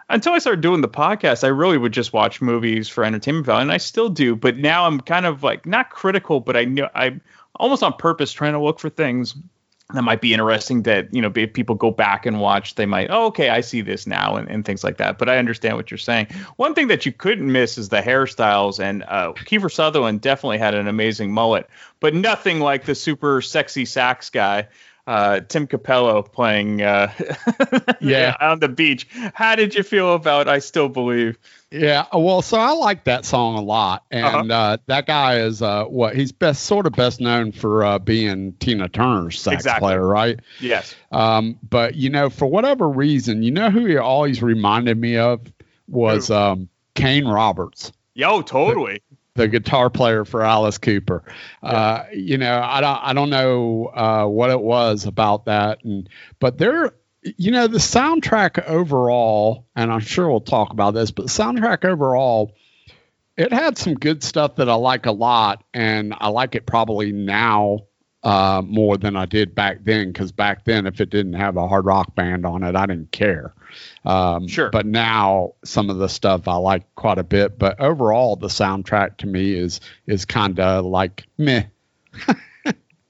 until I started doing the podcast, I really would just watch movies for entertainment value, and I still do. But now I'm kind of like not critical, but I know I'm almost on purpose trying to look for things that might be interesting that you know if people go back and watch they might oh okay i see this now and, and things like that. But i understand what you're saying. One thing that you couldn't miss is the hairstyles and uh, kiefer sutherland definitely had an amazing mullet but nothing like the super sexy sax guy uh, Tim Cappello playing uh, Yeah. on the beach. How did you feel about I Still Believe? Yeah, well, so I like that song a lot, and uh that guy is uh, what he's best sort of best known for uh, being Tina Turner's sax Exactly. player, right? Yes. Um, but you know, for whatever reason, you know who he always reminded me of was um, Kane Roberts Yo, totally. The guitar player for Alice Cooper. Uh, you know, I don't I don't know uh, what it was about that, and but there, you know, the soundtrack overall, and I'm sure we'll talk about this, but the soundtrack overall. It had some good stuff that I like a lot, and I like it probably now uh, more than I did back then. Because back then, if it didn't have a hard rock band on it, I didn't care. Um, Sure. But now some of the stuff I like quite a bit. But overall, the soundtrack to me is is kind of like meh.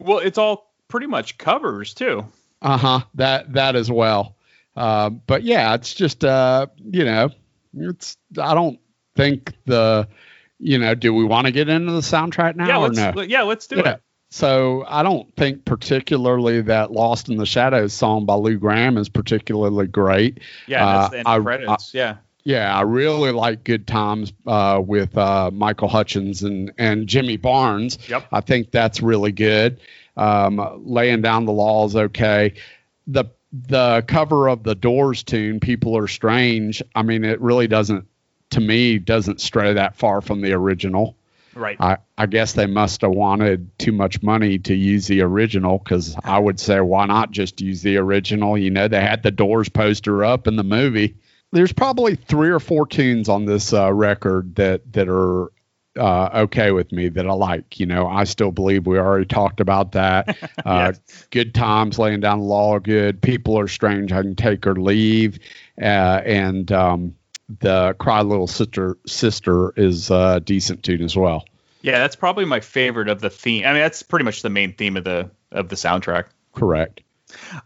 Well, it's all pretty much covers too. Uh huh. That that as well. Uh, but yeah, it's just uh, you know, it's I don't think the you know, do we want to get into the soundtrack now yeah, or let's no? yeah, let's do Yeah. it. So I don't think particularly that "Lost in the Shadows" song by Lou Gramm is particularly great. Yeah, that's Uh, the end I- of credits. yeah. Yeah, I really like Good Times uh, with uh, Michael Hutchence and, and Jimmy Barnes. Yep. I think that's really good. Um, laying down the law is okay. The the cover of the Doors tune, "People Are Strange." I mean, it really doesn't, to me, doesn't stray that far from the original. Right. I, I guess they must have wanted too much money to use the original because I would say, why not just use the original? You know, they had the Doors poster up in the movie. There's probably three or four tunes on this uh, record that that are uh, okay with me that I like. You know, I still believe we already talked about that. Uh, Good times, laying down the law, good. People are strange. I can take or leave, uh, and um, the Cry Little Sister Sister is a decent tune as well. Yeah, that's probably my favorite of the theme. I mean, that's pretty much the main theme of the of the soundtrack. Correct.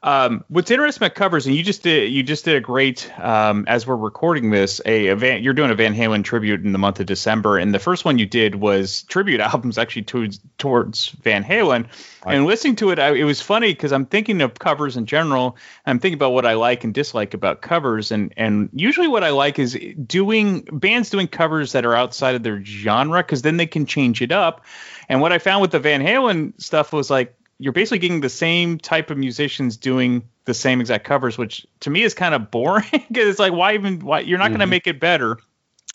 Um, what's interesting about covers, and you just did you just did a great um, as we're recording this. A, a Van, you're doing a Van Halen tribute in the month of December, and the first one you did was tribute albums actually towards towards Van Halen. And listening to it, I, it was funny because I'm thinking of covers in general. I'm thinking about what I like and dislike about covers, and and usually what I like is doing bands doing covers that are outside of their genre because then they can change it up. And what I found with the Van Halen stuff was like you're basically getting the same type of musicians doing the same exact covers, which to me is kind of boring. Because it's like, why even? Why you're not going to make it better,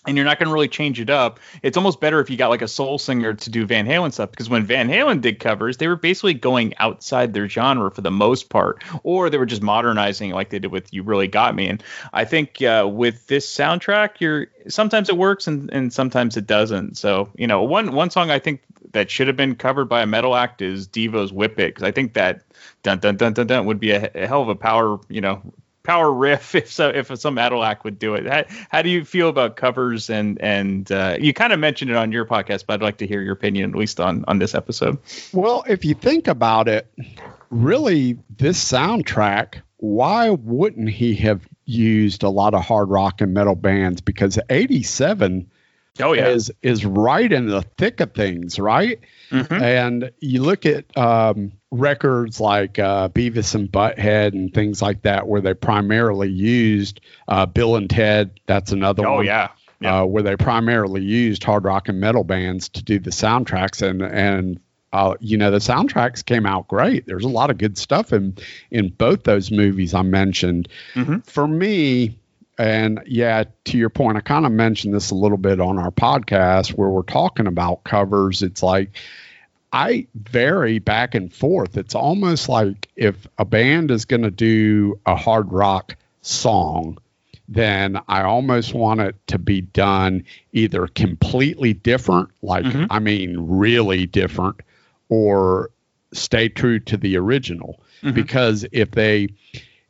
and you're not going to really change it up. It's almost better if you got like a soul singer to do Van Halen stuff. Because when Van Halen did covers, they were basically going outside their genre for the most part, or they were just modernizing like they did with "You Really Got Me." And I think uh, with this soundtrack, you're sometimes it works and, and sometimes it doesn't. So you know, one one song I think that should have been covered by a metal act is Devo's "Whip It" because I think that dun dun dun dun dun would be a, a hell of a power you know power riff if so if some metal act would do it. How, how do you feel about covers and and uh, you kind of mentioned it on your podcast, but I'd like to hear your opinion at least on on this episode. Well, if you think about it, really, this soundtrack, why wouldn't he have used a lot of hard rock and metal bands? Because 87 oh, yeah. is, is right in the thick of things, right? And you look at um, records like uh, Beavis and Butthead and things like that, where they primarily used uh, Bill and Ted. That's another Oh, one. yeah. Uh, where they primarily used hard rock and metal bands to do the soundtracks, and and uh, you know the soundtracks came out great. There's a lot of good stuff in in both those movies I mentioned. For me, and yeah, to your point, I kind of mentioned this a little bit on our podcast where we're talking about covers. It's like I vary back and forth. It's almost like if a band is going to do a hard rock song, then I almost want it to be done either completely different, like, mm-hmm. I mean, really different, or stay true to the original. Mm-hmm. Because if they,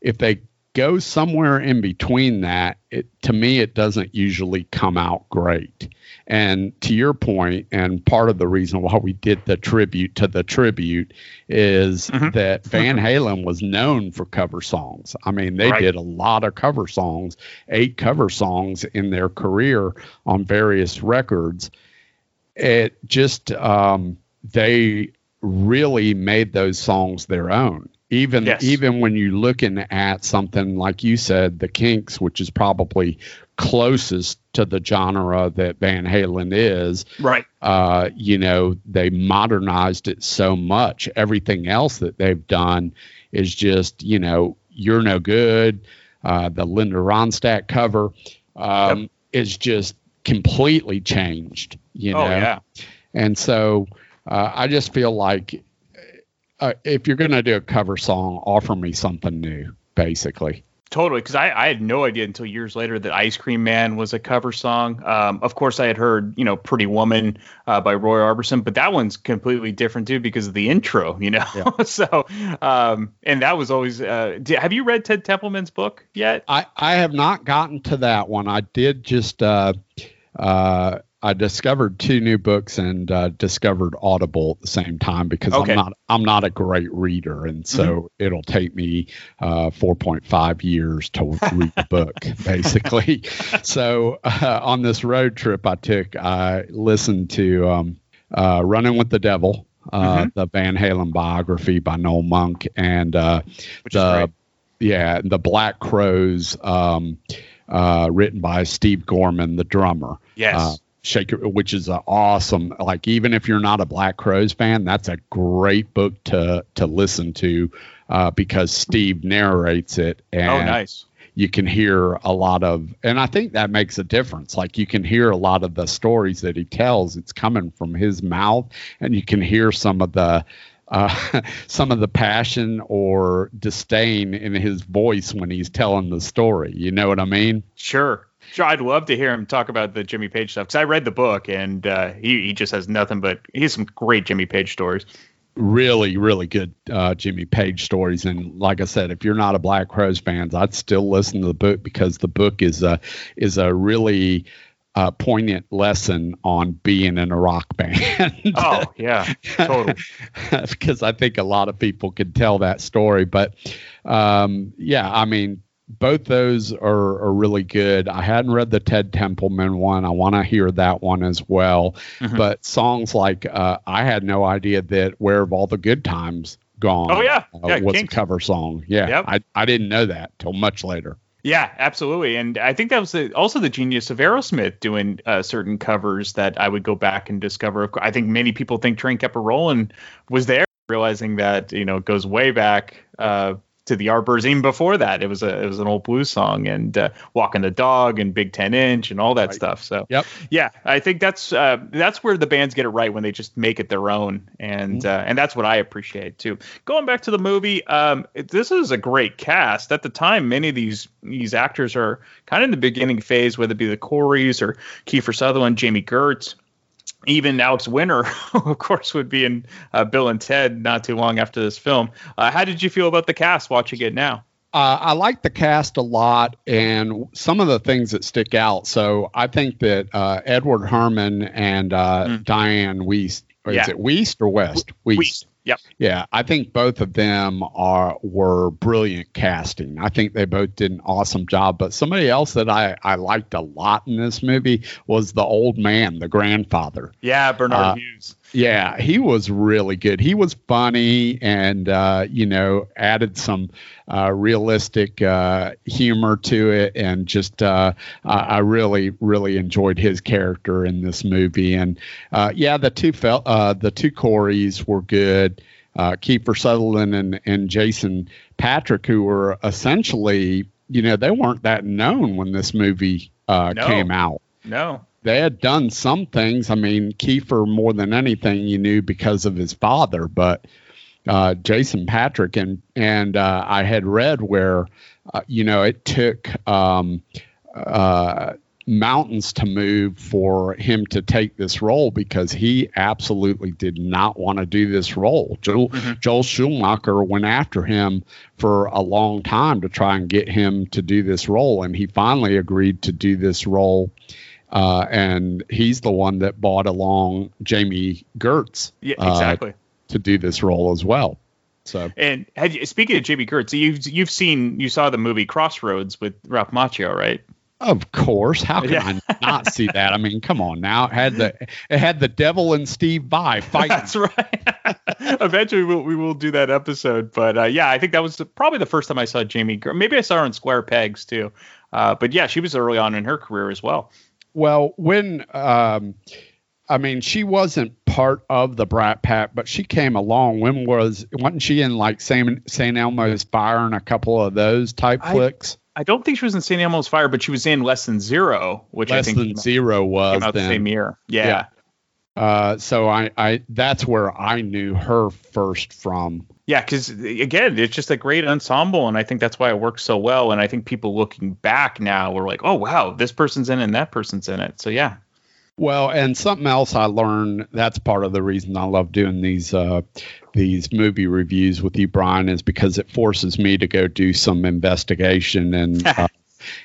if they go somewhere in between that, it, to me, it doesn't usually come out great. And to your point, and part of the reason why we did the tribute to the tribute is that Van Halen was known for cover songs. I mean, they Right. did a lot of cover songs, eight cover songs in their career on various records. It just, um, they really made those songs their own. Even Yes. even when you're looking at something like you said, the Kinks, which is probably closest to the genre that Van Halen is, Right. uh, you know, they modernized it so much. Everything else that they've done is just, you know, you're no good. Uh, the Linda Ronstadt cover um, is just completely changed. You know, Oh, yeah. and so uh, I just feel like uh, if you're going to do a cover song, offer me something new, basically. Totally, because I, I had no idea until years later that Ice Cream Man was a cover song. Um, of course, I had heard, you know, Pretty Woman uh, by Roy Orbison, but that one's completely different too because of the intro, you know. so, um, and that was always. Uh, di- have you read Ted Templeman's book yet? I, I have not gotten to that one. I did just uh, uh, I discovered two new books and uh, discovered Audible at the same time because Okay. I'm not I'm not a great reader, and so it'll take me uh, 4.5 years to read the book, basically. so uh, on this road trip I took, I listened to um, uh, Running with the Devil. Uh, The Van Halen biography by Noel Monk and uh, the yeah, the Black Crowes um, uh, written by Steve Gorman, the drummer. Yes. Uh, Shake It, which is awesome. Like even if you're not a Black Crowes fan, that's a great book to to listen to uh, because Steve narrates it. And oh, nice. You can hear a lot of, and I think that makes a difference. Like you can hear a lot of the stories that he tells. It's coming from his mouth, and you can hear some of the uh, some of the passion or disdain in his voice when he's telling the story. You know what I mean? Sure. Sure, I'd love to hear him talk about the Jimmy Page stuff because I read the book and uh, he he just has nothing but he has some great Jimmy Page stories. Really, really good uh, Jimmy Page stories, and like I said, if you're not a Black Crowes fan, I'd still listen to the book because the book is a is a really uh, poignant lesson on being in a rock band. oh yeah, totally. because I think a lot of people could tell that story, but um, yeah, I mean, both those are, are really good. I hadn't read the Ted Templeman one. I want to hear that one as well. Mm-hmm. But songs like uh, I had no idea that "Where Have All the Good Times Gone" Oh yeah, uh, yeah was Kinks. a cover song. Yeah, Yep. I I didn't know that till much later. Yeah, absolutely. And I think that was the, also the genius of Aerosmith doing uh, certain covers that I would go back and discover. I think many people think Train Kept a Rollin' was there, realizing that you know it goes way back uh, to the Arbors. Even before that, it was a it was an old blues song and uh, Walking the Dog and Big Ten Inch and all that stuff. So Yep. yeah, I think that's uh, that's where the bands get it right when they just make it their own, and uh, and that's what I appreciate too. Going back to the movie, um, it- this is a great cast. At the time, many of these these actors are kind of in the beginning phase, whether it be the Coreys or Kiefer Sutherland, Jami Gertz. Even Alex Winter, of course, would be in uh, Bill and Ted not too long after this film. Uh, how did you feel about the cast watching it now? Uh, I like the cast a lot, and some of the things that stick out. So I think that uh, Edward Herrmann and uh, Diane Wiest, or Mm. Yeah. is it Wiest or West? Wiest. Yep. Yeah, I think both of them are were brilliant casting. I think they both did an awesome job. But somebody else that I, I liked a lot in this movie was the old man, the grandfather. Yeah, Barnard Uh, Hughes. Yeah, he was really good. He was funny and uh, you know added some uh, realistic uh, humor to it, and just uh, I I really really enjoyed his character in this movie. And uh, yeah, the two fel- uh, the two Coreys were good. Uh, Kiefer Sutherland and and Jason Patric, who were essentially you know they weren't that known when this movie uh, No. came out No. They had done some things. I mean, Kiefer more than anything you knew because of his father, but uh, Jason Patric and and uh, I had read where uh, you know it took um, uh, mountains to move for him to take this role because he absolutely did not want to do this role. Joel, Joel Schumacher went after him for a long time to try and get him to do this role, and he finally agreed to do this role. Uh, and he's the one that bought along Jami Gertz Yeah, uh, to do this role as well. So And had you, speaking of Jami Gertz, you've you've seen you saw the movie Crossroads with Ralph Macchio, right? Of course, how can Yeah. I not see that? I mean, come on now. It had the it had the devil and Steve Vai fighting. That's right. Eventually, we'll, we will do that episode. But uh, yeah, I think that was the, probably the first time I saw Jami. Gertz. Maybe I saw her in Square Pegs too. Uh, but yeah, she was early on in her career as well. Well, when um, I mean, she wasn't part of the Brat Pack, but she came along. When was wasn't she in like Saint Saint Elmo's Fire and a couple of those type I- flicks? I don't think she was in St. Elmo's Fire, but she was in Less Than Zero, which I Less think than out- zero was the same year. Yeah. Uh, so I, I that's where I knew her first from. Yeah, because again, it's just a great ensemble, and I think that's why it works so well. And I think people looking back now were like, "Oh wow, this person's in it and that person's in it." So yeah, Well, and something else I learned that's part of the reason I love doing these uh, these movie reviews with you, Brian, is because it forces me to go do some investigation and uh,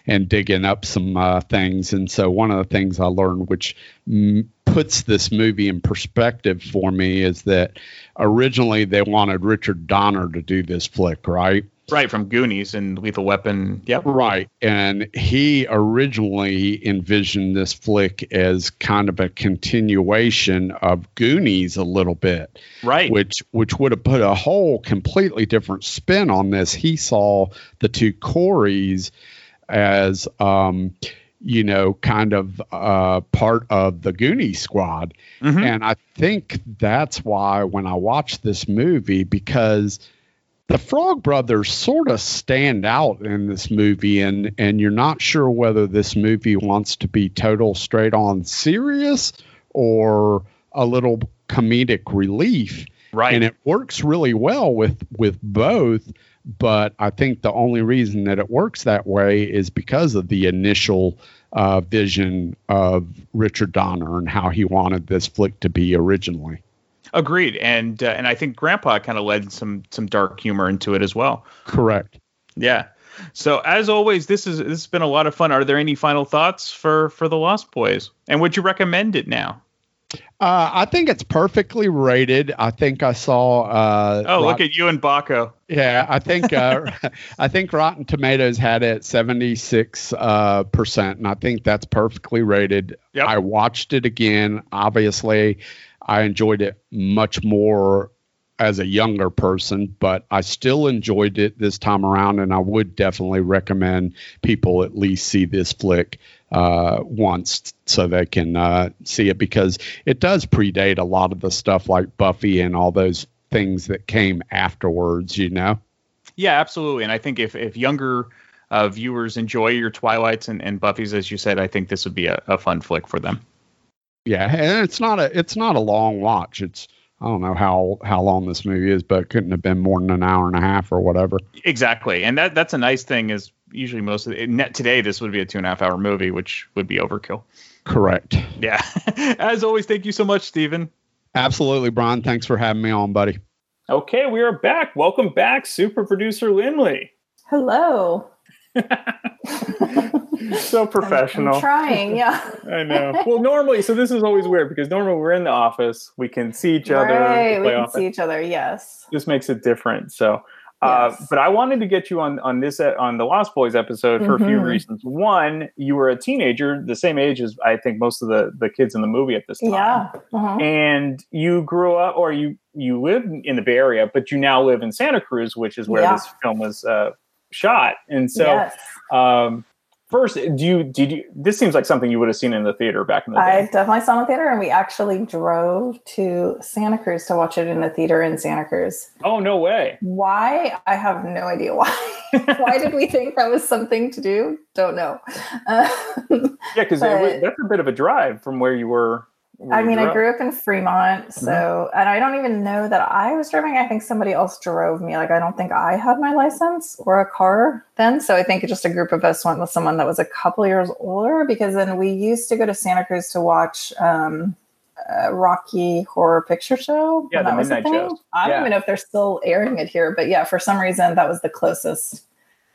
and digging up some uh, things. And so one of the things I learned, which mm, puts this movie in perspective for me, is that originally they wanted Richard Donner to do this flick, right? right from Goonies and Lethal Weapon. Yep. Right. And he originally envisioned this flick as kind of a continuation of Goonies a little bit. Right. Which which would have put a whole completely different spin on this. He saw the two Coreys as um, you know, kind of uh, part of the Goonie squad. And I think that's why when I watched this movie, because the Frog Brothers sort of stand out in this movie, and and you're not sure whether this movie wants to be total straight on serious or a little comedic relief. Right. And it works really well with with both. But I think the only reason that it works that way is because of the initial uh, vision of Richard Donner and how he wanted this flick to be originally. Agreed, and uh, and I think Grandpa kind of led some some dark humor into it as well. Correct. Yeah. So as always, this is this has been a lot of fun. Are there any final thoughts for for the Lost Boys? And would you recommend it now? Uh, I think it's perfectly rated. I think I saw. Uh, Oh, look at you and Baco. Yeah, I think uh, I think Rotten Tomatoes had it seventy six uh, percent, and I think that's perfectly rated. I watched it again. Obviously, I enjoyed it much more as a younger person, but I still enjoyed it this time around, and I would definitely recommend people at least see this flick uh, once so they can uh, see it because it does predate a lot of the stuff like Buffy and all those things that came afterwards, you know? Yeah, absolutely. And I think if if younger uh, viewers enjoy your Twilights and, and Buffys, as you said, I think this would be a, a fun flick for them. Yeah, and it's not a it's not a long watch. It's I don't know how how long this movie is, but it couldn't have been more than an hour and a half or whatever. Exactly, and that that's a nice thing. Is usually most of the, net today this would be a two and a half hour movie, which would be overkill. Correct. Yeah. As always, thank you so much, Stephen. Absolutely, Brian. Thanks for having me on, buddy. Okay, we are back. Welcome back, super producer Lindley. Hello. So professional. I'm trying, yeah. I know. Well, normally, so this is always weird because normally we're in the office, we can see each other. Right, we can offense. see each other. Yes. This makes it different. So, uh, but I wanted to get you on on this uh, on the Lost Boys episode for a few Mhm. reasons. One, you were a teenager, the same age as I think most of the the kids in the movie at this time. Yeah. uh-huh. And you grew up, or you you lived in the Bay Area, but you now live in Santa Cruz, which is where Yeah. this film was uh, shot. And so, Yes. um, first, do you did you? This seems like something you would have seen in the theater back in the day. I definitely saw it in the theater, and we actually drove to Santa Cruz to watch it in the theater in Santa Cruz. Oh no way! Why? I have no idea why. why did we think that was something to do? Don't know. Uh, Yeah, because that's a bit of a drive from where you were. I mean, I grew up in Fremont, Mm-hmm. so and I don't even know that I was driving. I think somebody else drove me. Like I don't think I had my license or a car then. So I think just a group of us went with someone that was a couple years older because then we used to go to Santa Cruz to watch um, uh, Rocky Horror Picture Show. Yeah, the that midnight thing. shows. I don't Yeah. even know if they're still airing it here, but yeah, for some reason that was the closest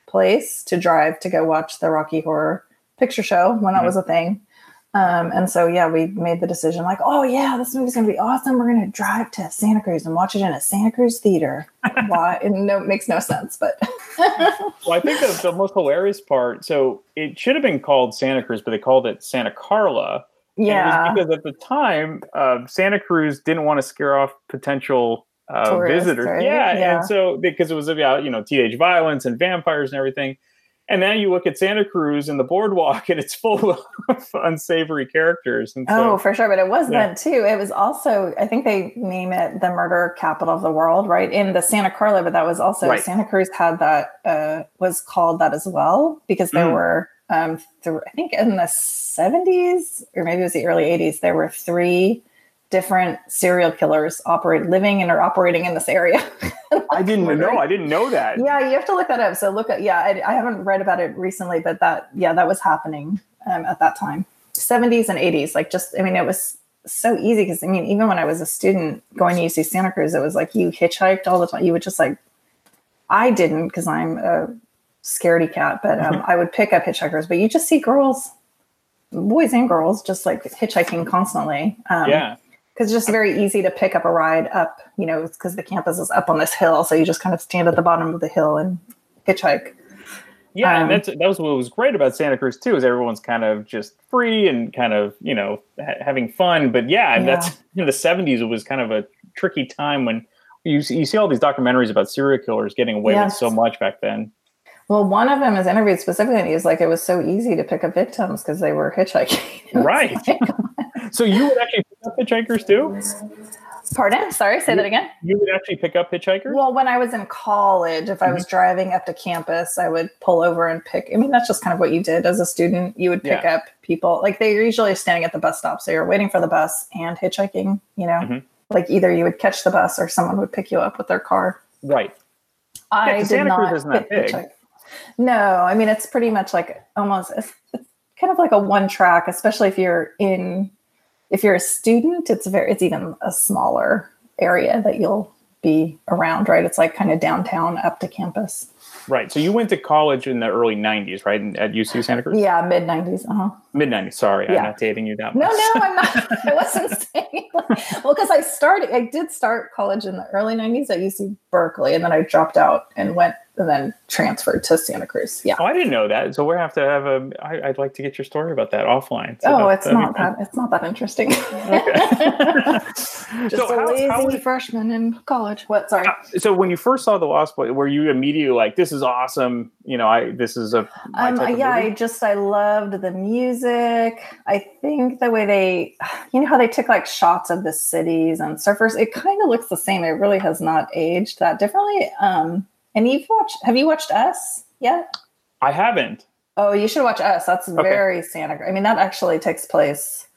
place to drive to go watch the Rocky Horror Picture Show when that Mhm. was a thing. Um, and so yeah, we made the decision like, oh yeah, this movie's gonna be awesome. We're gonna drive to Santa Cruz and watch it in a Santa Cruz theater. Why? It no makes no sense, but Well, I think the, the most hilarious part. So it should have been called Santa Cruz, but they called it Santa Carla. And it was Yeah. because at the time, uh, Santa Cruz didn't want to scare off potential uh, Tourists, visitors. right? Yeah, Yeah. and so because it was about you know teenage violence and vampires and everything. And now you look at Santa Cruz and the boardwalk, and it's full of unsavory characters. And so, oh, for sure. But it was Yeah. then too. It was also, I think they name it the murder capital of the world, right? In the Santa Carla, but that was also Right. Santa Cruz had that uh, was called that as well because there Mm. were um, th- I think in the seventies or maybe it was the early eighties, there were three different serial killers operate living and are operating in this area. I didn't know. I didn't know that. Yeah, you have to look that up. So look at yeah, I, I haven't read about it recently, but that yeah, that was happening um, at that time, seventies and eighties. Like just, I mean, it was so easy because I mean, even when I was a student going to UC Santa Cruz, it was like you hitchhiked all the time. You would just like, I didn't because I'm a scaredy cat, but um, I would pick up hitchhikers. But you just see girls, boys and girls, just like hitchhiking constantly. Um, Yeah. Because it's just very easy to pick up a ride up, you know, because the campus is up on this hill. So you just kind of stand at the bottom of the hill and hitchhike. Yeah, Um, and that's that was what was great about Santa Cruz too, is everyone's kind of just free and kind of you know ha- having fun. But yeah, and that's in the '70s. It was kind of a tricky time when you see, you see all these documentaries about serial killers getting away with so much back then. Well, one of them is interviewed specifically, and he was like, it was so easy to pick up victims because they were hitchhiking. Right. so you would actually pick up hitchhikers too? Pardon? Sorry, say that again. You would actually pick up hitchhikers? Well, when I was in college, if I was driving up to campus, I would pull over and pick. I mean, that's just kind of what you did as a student. You would pick Yeah. up people, like they're usually standing at the bus stop. So you're waiting for the bus and hitchhiking, you know? Mhm. Like either you would catch the bus or someone would pick you up with their car. Right. I 'cause did Santa Cruz not isn't that big. hitchhike. No, I mean it's pretty much like almost it's, it's kind of like a one track, especially if you're in if you're a student, it's very it's even a smaller area that you'll be around, right? It's like kind of downtown up to campus. Right. So you went to college in the early 90s, right? At UC Santa Cruz? Yeah, mid nineties. Uh-huh. Mid 90s. Sorry, Yeah. I'm not dating you that much. no, no, I'm not. I wasn't saying. Like, well, because I started, I did start college in the early '90s at UC Berkeley, and then I dropped out and went, and then transferred to Santa Cruz. Yeah. Oh, I didn't know that. So we have to have a. I, I'd like to get your story about that offline. So oh, it's not fun. that. It's not that interesting. Just So a how- lazy how was- freshman in college. What? Sorry. So when you first saw the Lost Boy, were you immediately like, "This is awesome"? You know, I this is a Um, yeah, I just I loved the music. I think the way they, you know, how they took like shots of the cities and surfers. It kind of looks the same. It really has not aged that differently. Um, and you've watched? Have you watched Us yet? I haven't. Oh, you should watch Us. That's Okay. very Santa. I mean, that actually takes place.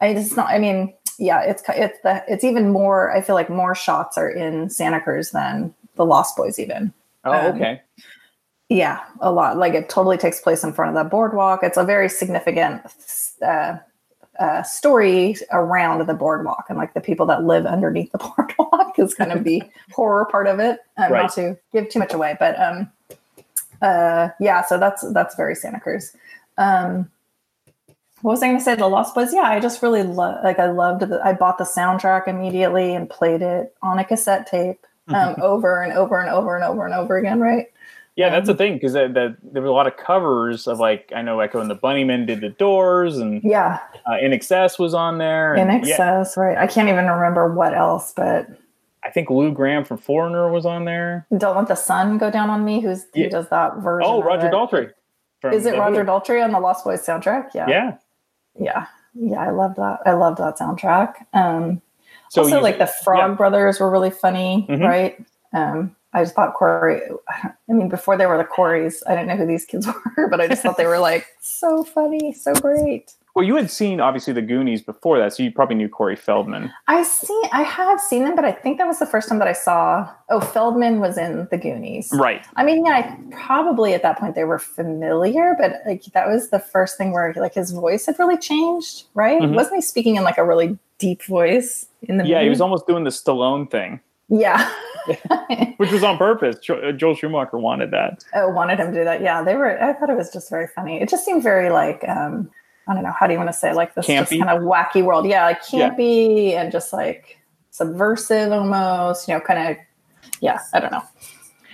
I mean, it's not. I mean, yeah, it's it's the it's even more. I feel like more shots are in Santa Cruz than the Lost Boys even. Oh, Um, okay. Yeah, a lot. Like it totally takes place in front of the boardwalk. It's a very significant uh, uh, story around the boardwalk and like the people that live underneath the boardwalk is kind of the horror part of it. Um, Right. Not to give too much away, but um, uh, yeah. So that's that's very Santa Cruz. Um, what was I going to say? The Lost Boys. Yeah, I just really love. Like I loved. The, I bought the soundtrack immediately and played it on a cassette tape um, over and over and over and over and over again. Right. Yeah, that's the thing because that, that there were a lot of covers of like I know Echo and the Bunnymen did the Doors and Yeah. uh, INXS was on there. In and, yeah, excess, right? I can't even remember what else, but I think Lou Gramm from Foreigner was on there. don't let the sun go down on me. Who's who does that version? Oh, Roger it? Daltrey. Is it Roger. Daltrey on the Lost Boys soundtrack? Yeah, Yeah. yeah, yeah. I love that. I love that soundtrack. Um, So also, you- like the Frog yeah. Brothers were really funny, Mhm. right? Um, I just thought Corey. I mean, before they were the Coreys, I didn't know who these kids were, but I just thought they were like so funny, so great. Well, you had seen obviously the Goonies before that, so you probably knew Corey Feldman. I see. I have seen them, but I think that was the first time that I saw. Oh, Feldman was in the Goonies, Right. I mean, yeah, I, probably at that point they were familiar, but like that was the first thing where like his voice had really changed, right? Mhm. Wasn't he speaking in like a really deep voice in the Yeah, movie? he was almost doing the Stallone thing, yeah. which was on purpose. Uh, Joel Schumacher wanted that. oh, wanted him to do that. Yeah, they were. I thought it was just very funny. It just seemed very like um, I don't know how do you want to say like this just kind of wacky world. Yeah, like Yeah. campy and just like subversive almost. You know, kind of. Yeah, I don't know.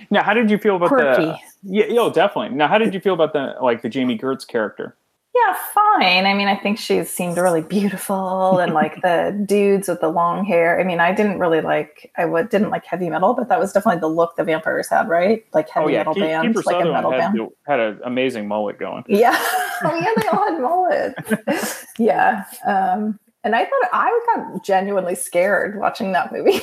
Now, how did you feel about the? Yeah, yo, definitely. Now, how did you feel about the like the Jami Gertz character? Yeah, fine. I mean, I think she seemed really beautiful, and like the dudes with the long hair. I mean, I didn't really like. I didn't like heavy metal, but that was definitely the look the vampires had, right? Like heavy oh yeah, metal Ke- band, Kiefer like a metal had, band. had an amazing mullet going. Yeah. oh yeah, they all had mullets. yeah. Um, and I thought I got genuinely scared watching that movie,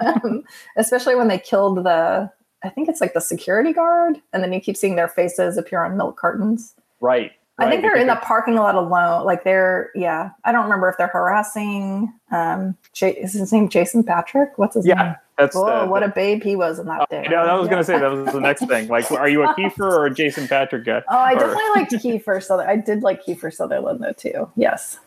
um, especially when they killed the. I think it's like the security guard, and then you keep seeing their faces appear on milk cartons. Right. I think they're in the because parking lot alone. Like they're, yeah. I don't remember if they're harassing. Um, J- is his name Jason Patric? What's his Yeah, name? that's Whoa, the- what a babe he was in that day. You know, I was Yeah. gonna say that was the next thing. Like, are you a Kiefer or a Jason Patric guy? Oh, I Or- definitely liked Kiefer Sutherland. I did like Kiefer Sutherland though too. Yes.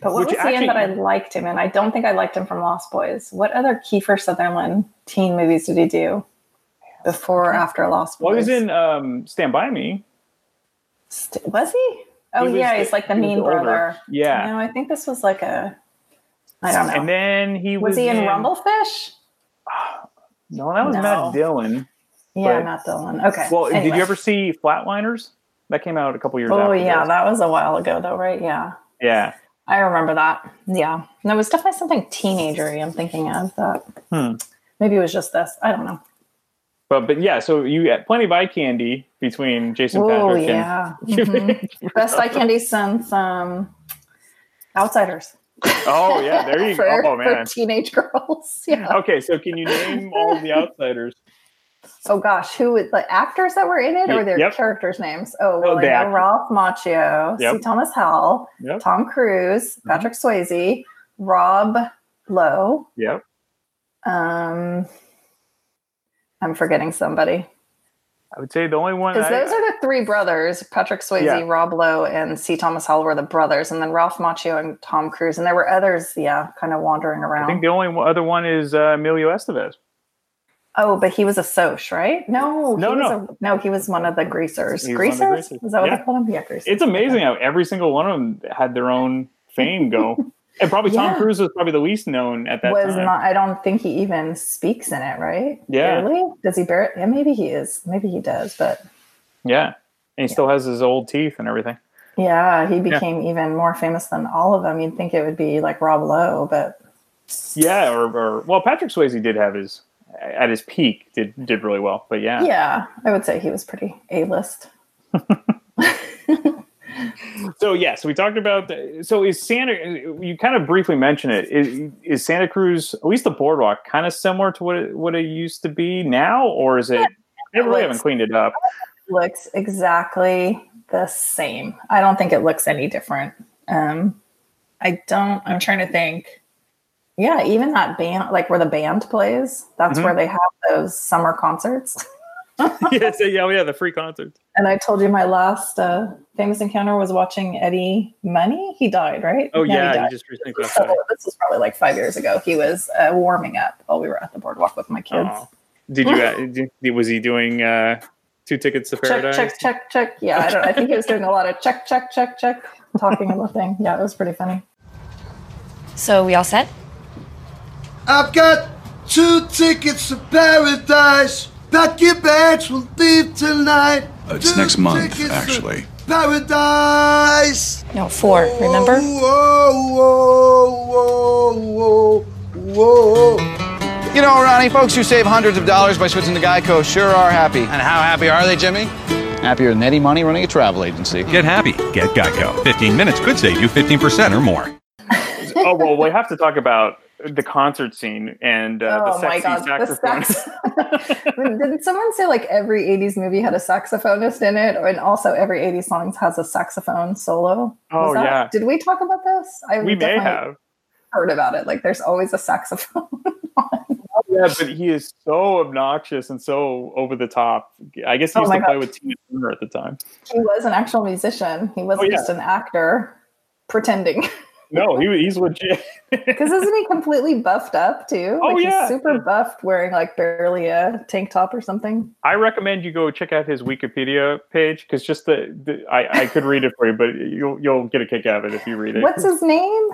But what Which was the end that I liked him in? I don't think I liked him from Lost Boys. What other Kiefer Sutherland teen movies did he do before or after Lost Boys? Well, he was in um, Stand By Me. St- was he? Oh He was yeah, the- he's like the he mean the older- brother. Yeah. No, I think this was like a. I don't know. And then he was, was he in Rumblefish? No, that was No. Matt Dillon. Yeah, But- Matt Dillon. Okay. Well, did you ever see Flatliners? That came out a couple years. Oh yeah, this. that was a while ago though, right? Yeah. yeah. I remember that. Yeah. And it was definitely something teenagery I'm thinking of that Hmm. maybe it was just this. I don't know. But but yeah, so you get plenty of eye candy between Jason Oh Patric yeah, and Mhm. best eye candy since um, Outsiders. Oh yeah, there you for, go. Oh for man. teenage girls. Yeah. Okay, so can you name all the outsiders? Oh gosh, who would the actors that were in it or their yep. characters' names? Oh, Oh, well, the I know. Ralph Macchio, Yep. C. Thomas Howell, Yep. Mm-hmm. Tom Cruise, Patrick Swayze, Rob Lowe. Yep. Um, I'm forgetting somebody I would say the only one. because those are the three brothers: Patrick Swayze, Yeah. Rob Lowe, and C. Thomas Howell were the brothers, and then Ralph Macchio and Tom Cruise, and there were others, yeah, kind of wandering around. I think the only other one is uh, Emilio Estevez. Oh, but he was a Soch, right? No, No, he was no. A, no, he was one of the greasers. Was the Greasers? greasers. Is that what Yeah. they call them? Yeah, greasers. It's amazing how every single one of them had their own fame go. and probably Tom Yeah. Cruise was probably the least known at that was time. not. I don't think he even speaks in it, right? Yeah. Barely? Does he bear it? Yeah, maybe he is. Maybe he does, but yeah, and he still has his old teeth and everything. yeah, he became even more famous than all of them. You'd think it would be like Rob Lowe, but Yeah, or, or well, Patrick Swayze did have his at his peak did did really well, but yeah, yeah, I would say he was pretty A list. So yeah, so we talked about the, so is Santa. You kind of briefly mentioned it. Is, is Santa Cruz at least the boardwalk kind of similar to what it, what it used to be now, or is it? They really haven't cleaned it up. looks exactly the same. I don't think it looks any different. Um, I don't. I'm trying to think. Yeah, even that band, like where the band plays, that's Mhm. where they have those summer concerts. yeah, so, yeah, yeah, the free concerts. And I told you my last uh, famous encounter was watching Eddie Money. He died, right? Oh he yeah, died. you just recently passed away. this was probably like five years ago. He was uh, warming up while we were at the boardwalk with my kids. Oh. Did you? Uh, did, was he doing uh, two tickets to paradise? check, check, check. check. Yeah, I don't. I think he was doing a lot of check, check, check, check, talking on the thing. Yeah, it was pretty funny. So we all set? I've got two tickets to paradise. Pack your bags, we'll leave tonight. Uh, It's Two next month, tickets to actually. Paradise. No, four, remember? Whoa, whoa, whoa, whoa, whoa. You know, Ronnie, folks who save hundreds of dollars by switching to Geico sure are happy. And how happy are they, Jimmy? Happier than Eddie Money running a travel agency. Get happy. Get Geico. 15 minutes could save you 15% or more. oh well, we have to talk about the concert scene and uh, oh the sexy god, saxophone. the sax- Did someone say like every '80s movie had a saxophonist in it, and also every '80s song has a saxophone solo? Oh, that- yeah. Did we talk about this? I we may have. heard about it. Like, there's always a saxophone. Yeah, but he is so obnoxious and so over the top. I guess he Oh used my to play with Tina Turner at the time. he was an actual musician. He wasn't Oh, yeah. just an actor pretending. No, he, he's legit. Because isn't he completely buffed up too? Oh, like, yeah. he's super buffed, wearing like barely a tank top or something. I recommend you go check out his Wikipedia page because just the, the I, I could read it for you, but you'll you'll get a kick out of it if you read it. What's his name?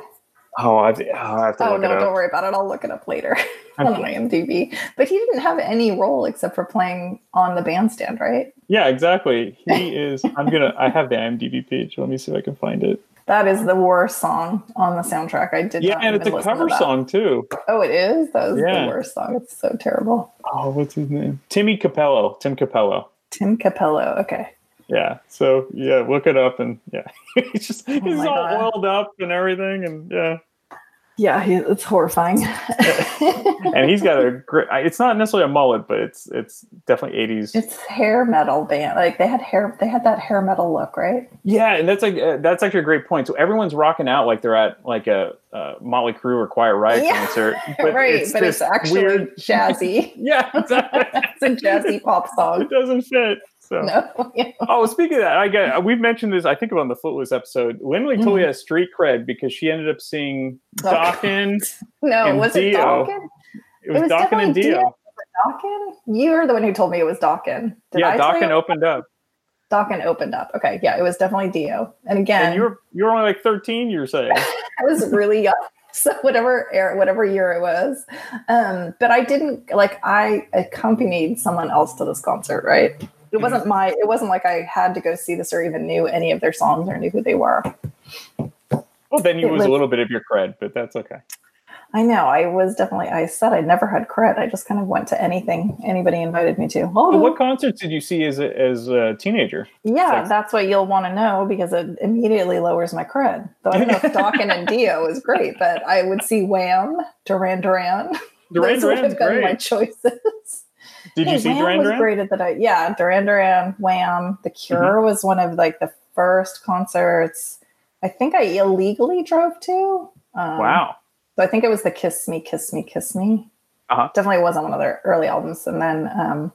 Oh, I have to, oh, I have to Oh look no, it up. don't worry about it. I'll look it up later on. IMDb. But he didn't have any role except for playing on the bandstand, right? Yeah, exactly. He is. I'm gonna. I have the IMDb page. Let me see if I can find it. That is the worst song on the soundtrack. I did. Yeah, and it's a listen to cover song too. Oh, it is. That was Yeah. the worst song. It's so terrible. Oh, what's his name? Timmy Cappello. Tim Cappello. Tim Cappello. Okay. Yeah. So yeah, look it up and yeah, he's just he's Oh my all God. oiled up and everything, and yeah, Yeah, he, it's horrifying. and he's got a great. It's not necessarily a mullet, but it's it's definitely 80s. it's hair metal band. Like they had hair. They had that hair metal look, right? Yeah, and that's like uh, that's actually a great point. So everyone's rocking out like they're at like a uh, Motley Crue or Quiet Riot Yeah, concert, right, but it's actually weird. jazzy. yeah, exactly. it's a jazzy pop song. it doesn't fit. So. No. Oh, speaking of that, I get we've mentioned this. I think on the Footloose episode, Lindley totally Mhm. has street cred because she ended up seeing Oh, Dokken. No, and was it Dokken? It was, Dokken and definitely Dio. Dokken? You're the one who told me it was Dokken. Did yeah, Dokken opened up, Dokken opened up. Okay, yeah, it was definitely Dio. And again, and you were you were only like thirteen. You're saying I was really young. So whatever era, whatever year it was, um, but I didn't like. I accompanied someone else to this concert, right? It Mm-hmm. wasn't my. It wasn't like I had to go see this or even knew any of their songs or knew who they were. well, then you It lose was- a little bit of your cred, but that's okay. I know. I was definitely. I said I never had cred. I just kind of went to anything anybody invited me to. So what concerts did you see as a, as a teenager? Yeah, that's what you'll want to know because it immediately lowers my cred. Though I don't know if Dokken and Dio is great, but I would see Wham, Duran Duran. Duran Those would Duran's have been my choices. Did you see Wham Duran was Duran? great at that. I, yeah, Duran Duran, Wham, The Cure Mm-hmm. was one of like the first concerts. I think I illegally drove to. Um, Wow. So I think it was the Kiss Me, Kiss Me, Kiss Me. Uh-huh. Definitely wasn't one of their early albums. And then, um,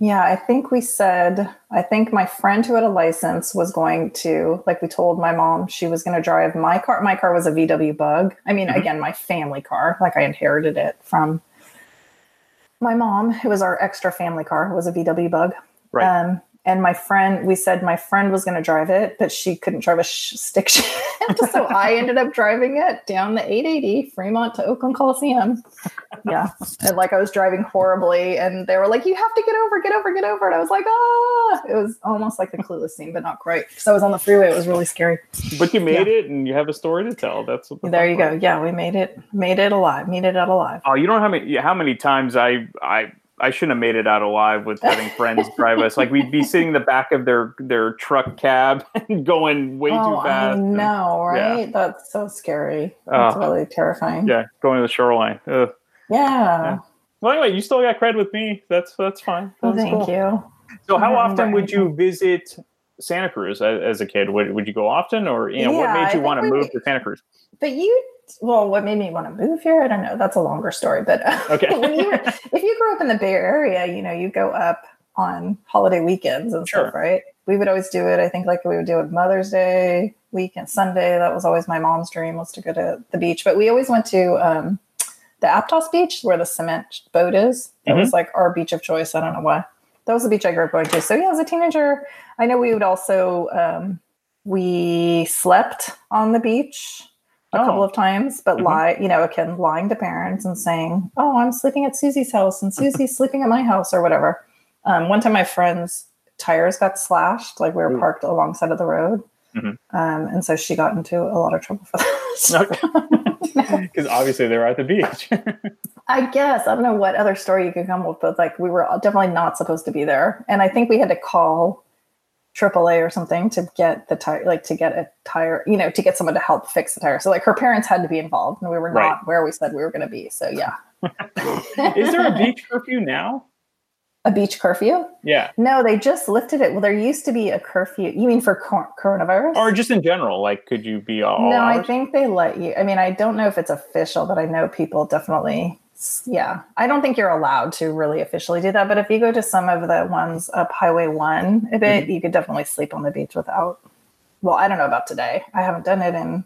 yeah, I think we said, I think my friend who had a license was going to, like, we told my mom she was going to drive my car. My car was a VW Bug. I mean, Mhm. again, my family car, like I inherited it from my mom. It was our extra family car. Was a VW Bug. Right. Um, and my friend, we said my friend was going to drive it, but she couldn't drive a sh- stick shift. so I ended up driving it down the 880 Fremont to Oakland Coliseum. Yeah. And like I was driving horribly, and they were like, You have to get over, get over, get over. And I was like, Ah, it was almost like the clueless scene, but not quite. Because I was on the freeway. It was really scary. But you made it, and you have a story to tell. That's what the There you part. go. Yeah, we made it, made it alive, made it out alive. Oh, you don't know how many how many times I I I shouldn't have made it out alive with having friends drive us. Like we'd be sitting in the back of their their truck cab and going way oh, too fast. I know, yeah. right? That's so scary. That's Oh. really terrifying. Yeah, going to the shoreline. Ugh. Yeah. Well, anyway, you still got cred with me. That's that's fine. Well, thank cool. you. So, how often would you visit Santa Cruz as, as a kid? Would, would you go often, or you know, what made you want to move to Santa Cruz? But you, well, what made me want to move here? I don't know. That's a longer story. But Okay. when you were, if you grew up in the Bay Area, you know, you go up on holiday weekends and Sure. stuff, right? We would always do it. I think like we would do it Mother's Day weekend, Sunday. That was always my mom's dream was to go to the beach. But we always went to um, the Aptos Beach where the cement boat is. That was like our beach of choice. I don't know why. That was the beach I grew up going to. So yeah, as a teenager, I know we would also um, we slept on the beach a couple Oh. of times, but Mhm. lie, you know, again, lying to parents and saying, "Oh, I'm sleeping at Susie's house and Susie's sleeping at my house or whatever." Um, one time, my friend's tires got slashed, like we were Ooh. parked alongside of the road, Mhm. um, and so she got into a lot of trouble for that. Because obviously they're at the beach. I guess I don't know what other story you could come up with. But like we were definitely not supposed to be there, and I think we had to call AAA or something to get the tire, like to get a tire, you know, to get someone to help fix the tire. So like her parents had to be involved, and we were not Right. where we said we were going to be. So yeah, Is there a beach curfew now? a beach curfew. Yeah, No, they just lifted it. Well, there used to be a curfew. You mean for cor- coronavirus? or just in general? Like, could you be all? no, I think they let you. I mean, I don't know if it's official, but I know people definitely. Yeah, I don't think you're allowed to really officially do that. But if you go to some of the ones up Highway One a bit, mm-hmm. you could definitely sleep on the beach without. Well, I don't know about today. I haven't done it in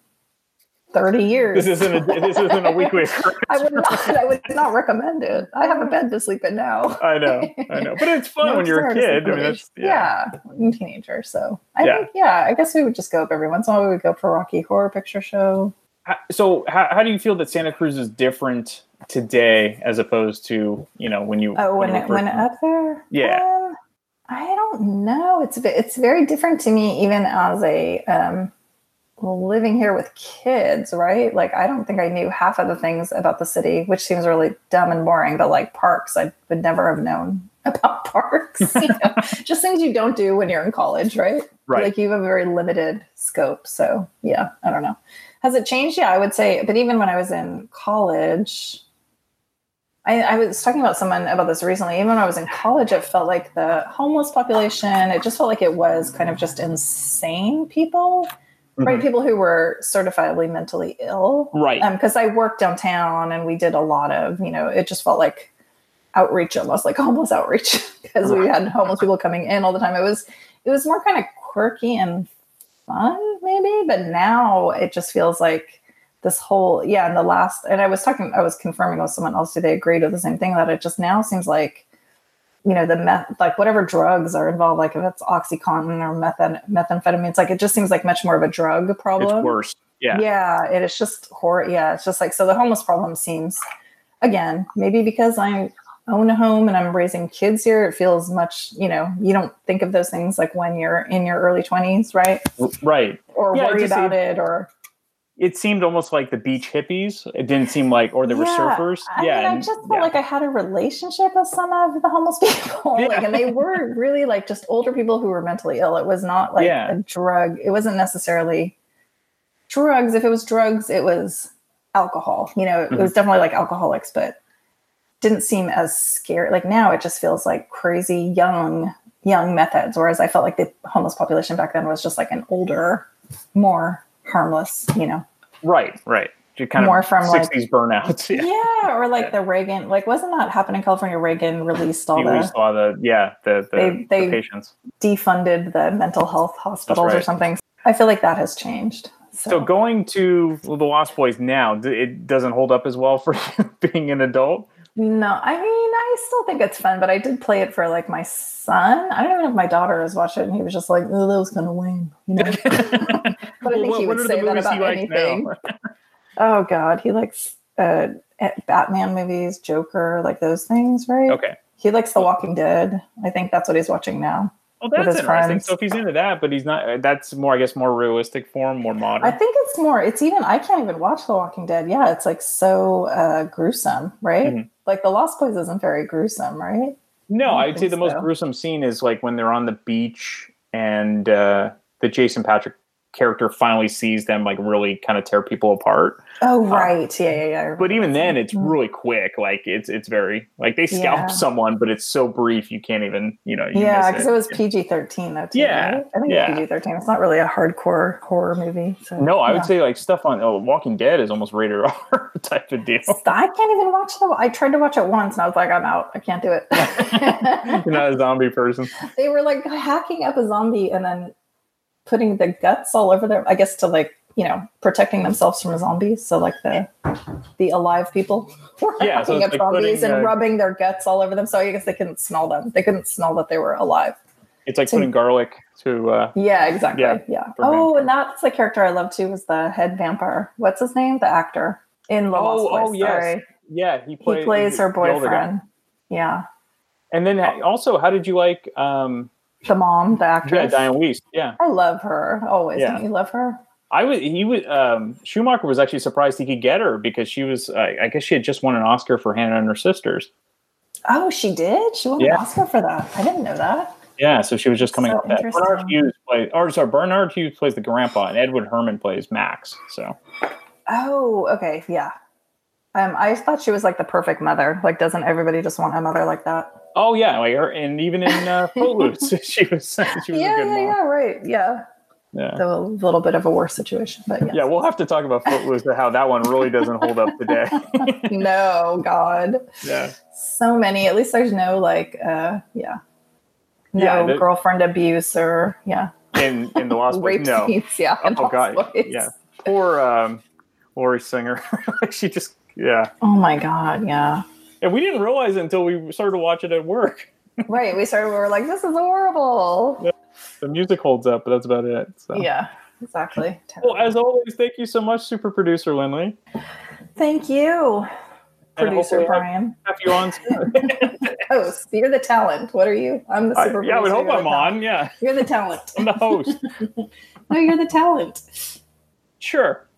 thirty years. This isn't a this isn't a weekly. I would not. I would not recommend it. I have a bed to sleep in now. I know, I know, but it's fun when you're a it's hard to kid. I mean, that's yeah. yeah, I'm a teenager. So I Yeah. think yeah, I guess we would just go up every once in a while. We would go for Rocky Horror Picture Show. So, how, how do you feel that Santa Cruz is different today as opposed to you know when you Oh, when you it, when up there, Yeah. Um, I don't know. It's it's very different to me, even as a um, living here with kids, right? Like I don't think I knew half of the things about the city, which seems really dumb and boring. But like parks, I would never have known about parks. you know? Just things you don't do when you're in college, right? Right. Like you have a very limited scope. So yeah, I don't know. Has it changed? Yeah, I would say. But even when I was in college, I, I was talking about someone about this recently. Even when I was in college, it felt like the homeless population, it just felt like it was kind of just insane people, right? Mhm. People who were certifiably mentally ill. Right. Because I worked downtown and we did a lot of, you know, it just felt like outreach almost like homeless outreach because we had homeless people coming in all the time. It was, it was more kind of quirky and fun maybe, but now it just feels like this whole yeah and the last and i was talking i was confirming with someone else today agreed with the same thing that it just now seems like you know the meth like whatever drugs are involved like if it's oxycontin or methan methamphetamine it's like it just seems like much more of a drug problem it's worse. Yeah. yeah it is just horror yeah it's just like so the homeless problem seems again maybe because i own a home and i'm raising kids here it feels much you know you don't think of those things like when you're in your early 20s right Right. or Yeah, worry about it or it seemed almost like the beach hippies. It didn't seem like, or there were surfers. I yeah, mean, I just felt like I had a relationship with some of the homeless people. like, and they were really like just older people who were mentally ill. It was not like Yeah. a drug. It wasn't necessarily drugs. If it was drugs, it was alcohol. You know, it was mm-hmm. definitely like alcoholics, but didn't seem as scary. Like now, it just feels like crazy young, young methods. Whereas I felt like the homeless population back then was just like an older, more harmless. You know. right, right. Just kind More of from, like- 60s burnouts. Yeah. Yeah, or like the Reagan, like wasn't that happening in California? Reagan released all we the saw the yeah the the, They- they- the patients. defunded the mental health hospitals or something. I feel like that has changed. So, going to the Lost Boys now, it doesn't hold up as well for you being an adult. No, I mean, I still think it's fun, but I did play it for like my son. I don't even know if my daughter has watched it, and he was just like, "Oh, that was kind of lame," you know. but I think what- he would say that about anything. oh God, he likes uh, Batman movies, Joker, like those things, right? Okay. He likes The Walking Dead. I think that's what he's watching now. Well, that's interesting. friends. So if he's into that, but he's not, that's more, I guess, more realistic form, more modern. I think it's more. It's even. I can't even watch The Walking Dead. Yeah, it's like so uh, gruesome, right? Mhm. Like The Lost Boys isn't very gruesome, right? No, I'd say the most gruesome scene is like when they're on the beach and uh, the Jason Patric character finally sees them like really kind of tear people apart. Oh, um, right. Yeah, yeah, yeah. But even then, it's mm-hmm. really quick. Like it's it's very like they scalp Yeah. someone, but it's so brief you can't even you know. You yeah, because it. was PG thirteen though. Too, Yeah, right? I think yeah. it's PG thirteen. It's not really a hardcore horror movie. So, No, I would say like stuff on oh, Walking Dead is almost rated R type of deal. I can't even watch the. I tried to watch it once, and I was like, I'm out. I can't do it. You're not a zombie person. they were like hacking up a zombie and then putting the guts all over them. I guess to like you know protecting themselves from zombies. So like the the alive people were Yeah, so like zombies putting, and uh, rubbing their guts all over them. So I guess they couldn't smell them. They couldn't smell that they were alive. It's like So- putting garlic to. Uh, Yeah, exactly. Yeah, Yeah. Oh, and that's the character I love too. Was the head vampire? What's his name? The actor in The Lost oh, oh Boys, yes, sorry. yeah. He, He plays, plays her the older guy. boyfriend. Yeah, And then uh, also, how did you like? um the mom, the actress. Yeah. Diane Wiest. Yeah, I love her always. Yeah. Don't you love her? I was. He was. Um, Schumacher was actually surprised he could get her because she was. Uh, I guess she had just won an Oscar for Hannah and her sisters. Oh, she did. She won Yeah. an Oscar for that. I didn't know that. Yeah, so she was just coming So up. That. Barnard. Hughes plays, or sorry, Barnard Hughes plays the grandpa, and Edward Herrmann plays Max. So Oh, okay, yeah. Um, I thought she was like the perfect mother. Like, doesn't everybody just want a mother like that? Oh yeah, like her, and even in uh, Footloose, she was she was yeah, a good yeah, mom. yeah, right. Yeah, Yeah. a little bit of a worse situation, but yeah. Yeah, we'll have to talk about Footloose and how that one really doesn't hold up today. no, God. yeah. so many at least there's no like uh yeah no Yeah, the- girlfriend abuse or yeah In in the Lost Boys, rape no. scenes yeah Oh god, Boys. yeah. Poor um, Lori Singer. she just yeah. oh my god yeah And we didn't realize it until we started to watch it at work. right we started we were like this is horrible The music holds up, but that's about it. So. yeah exactly Well, as always, thank you so much, super producer Lindley. thank you And producer hopefully have- Brian Have you on soon. Oh, host you're the talent what are you i'm the I- super yeah, I would producer, hope you're I'm on. Yeah, you're the talent I'm the host. no you're the talent sure.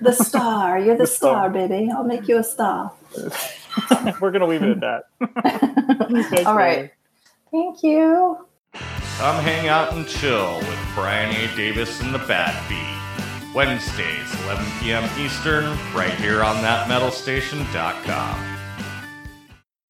the star you're the, The star. star baby i'll make you a star We're gonna leave it at that. Thanks, all right thank you Come hang out and chill with Brian A. Davis and the Bad Beat. Wednesdays, 11 p.m. Eastern, right here on thatmetalstation.com.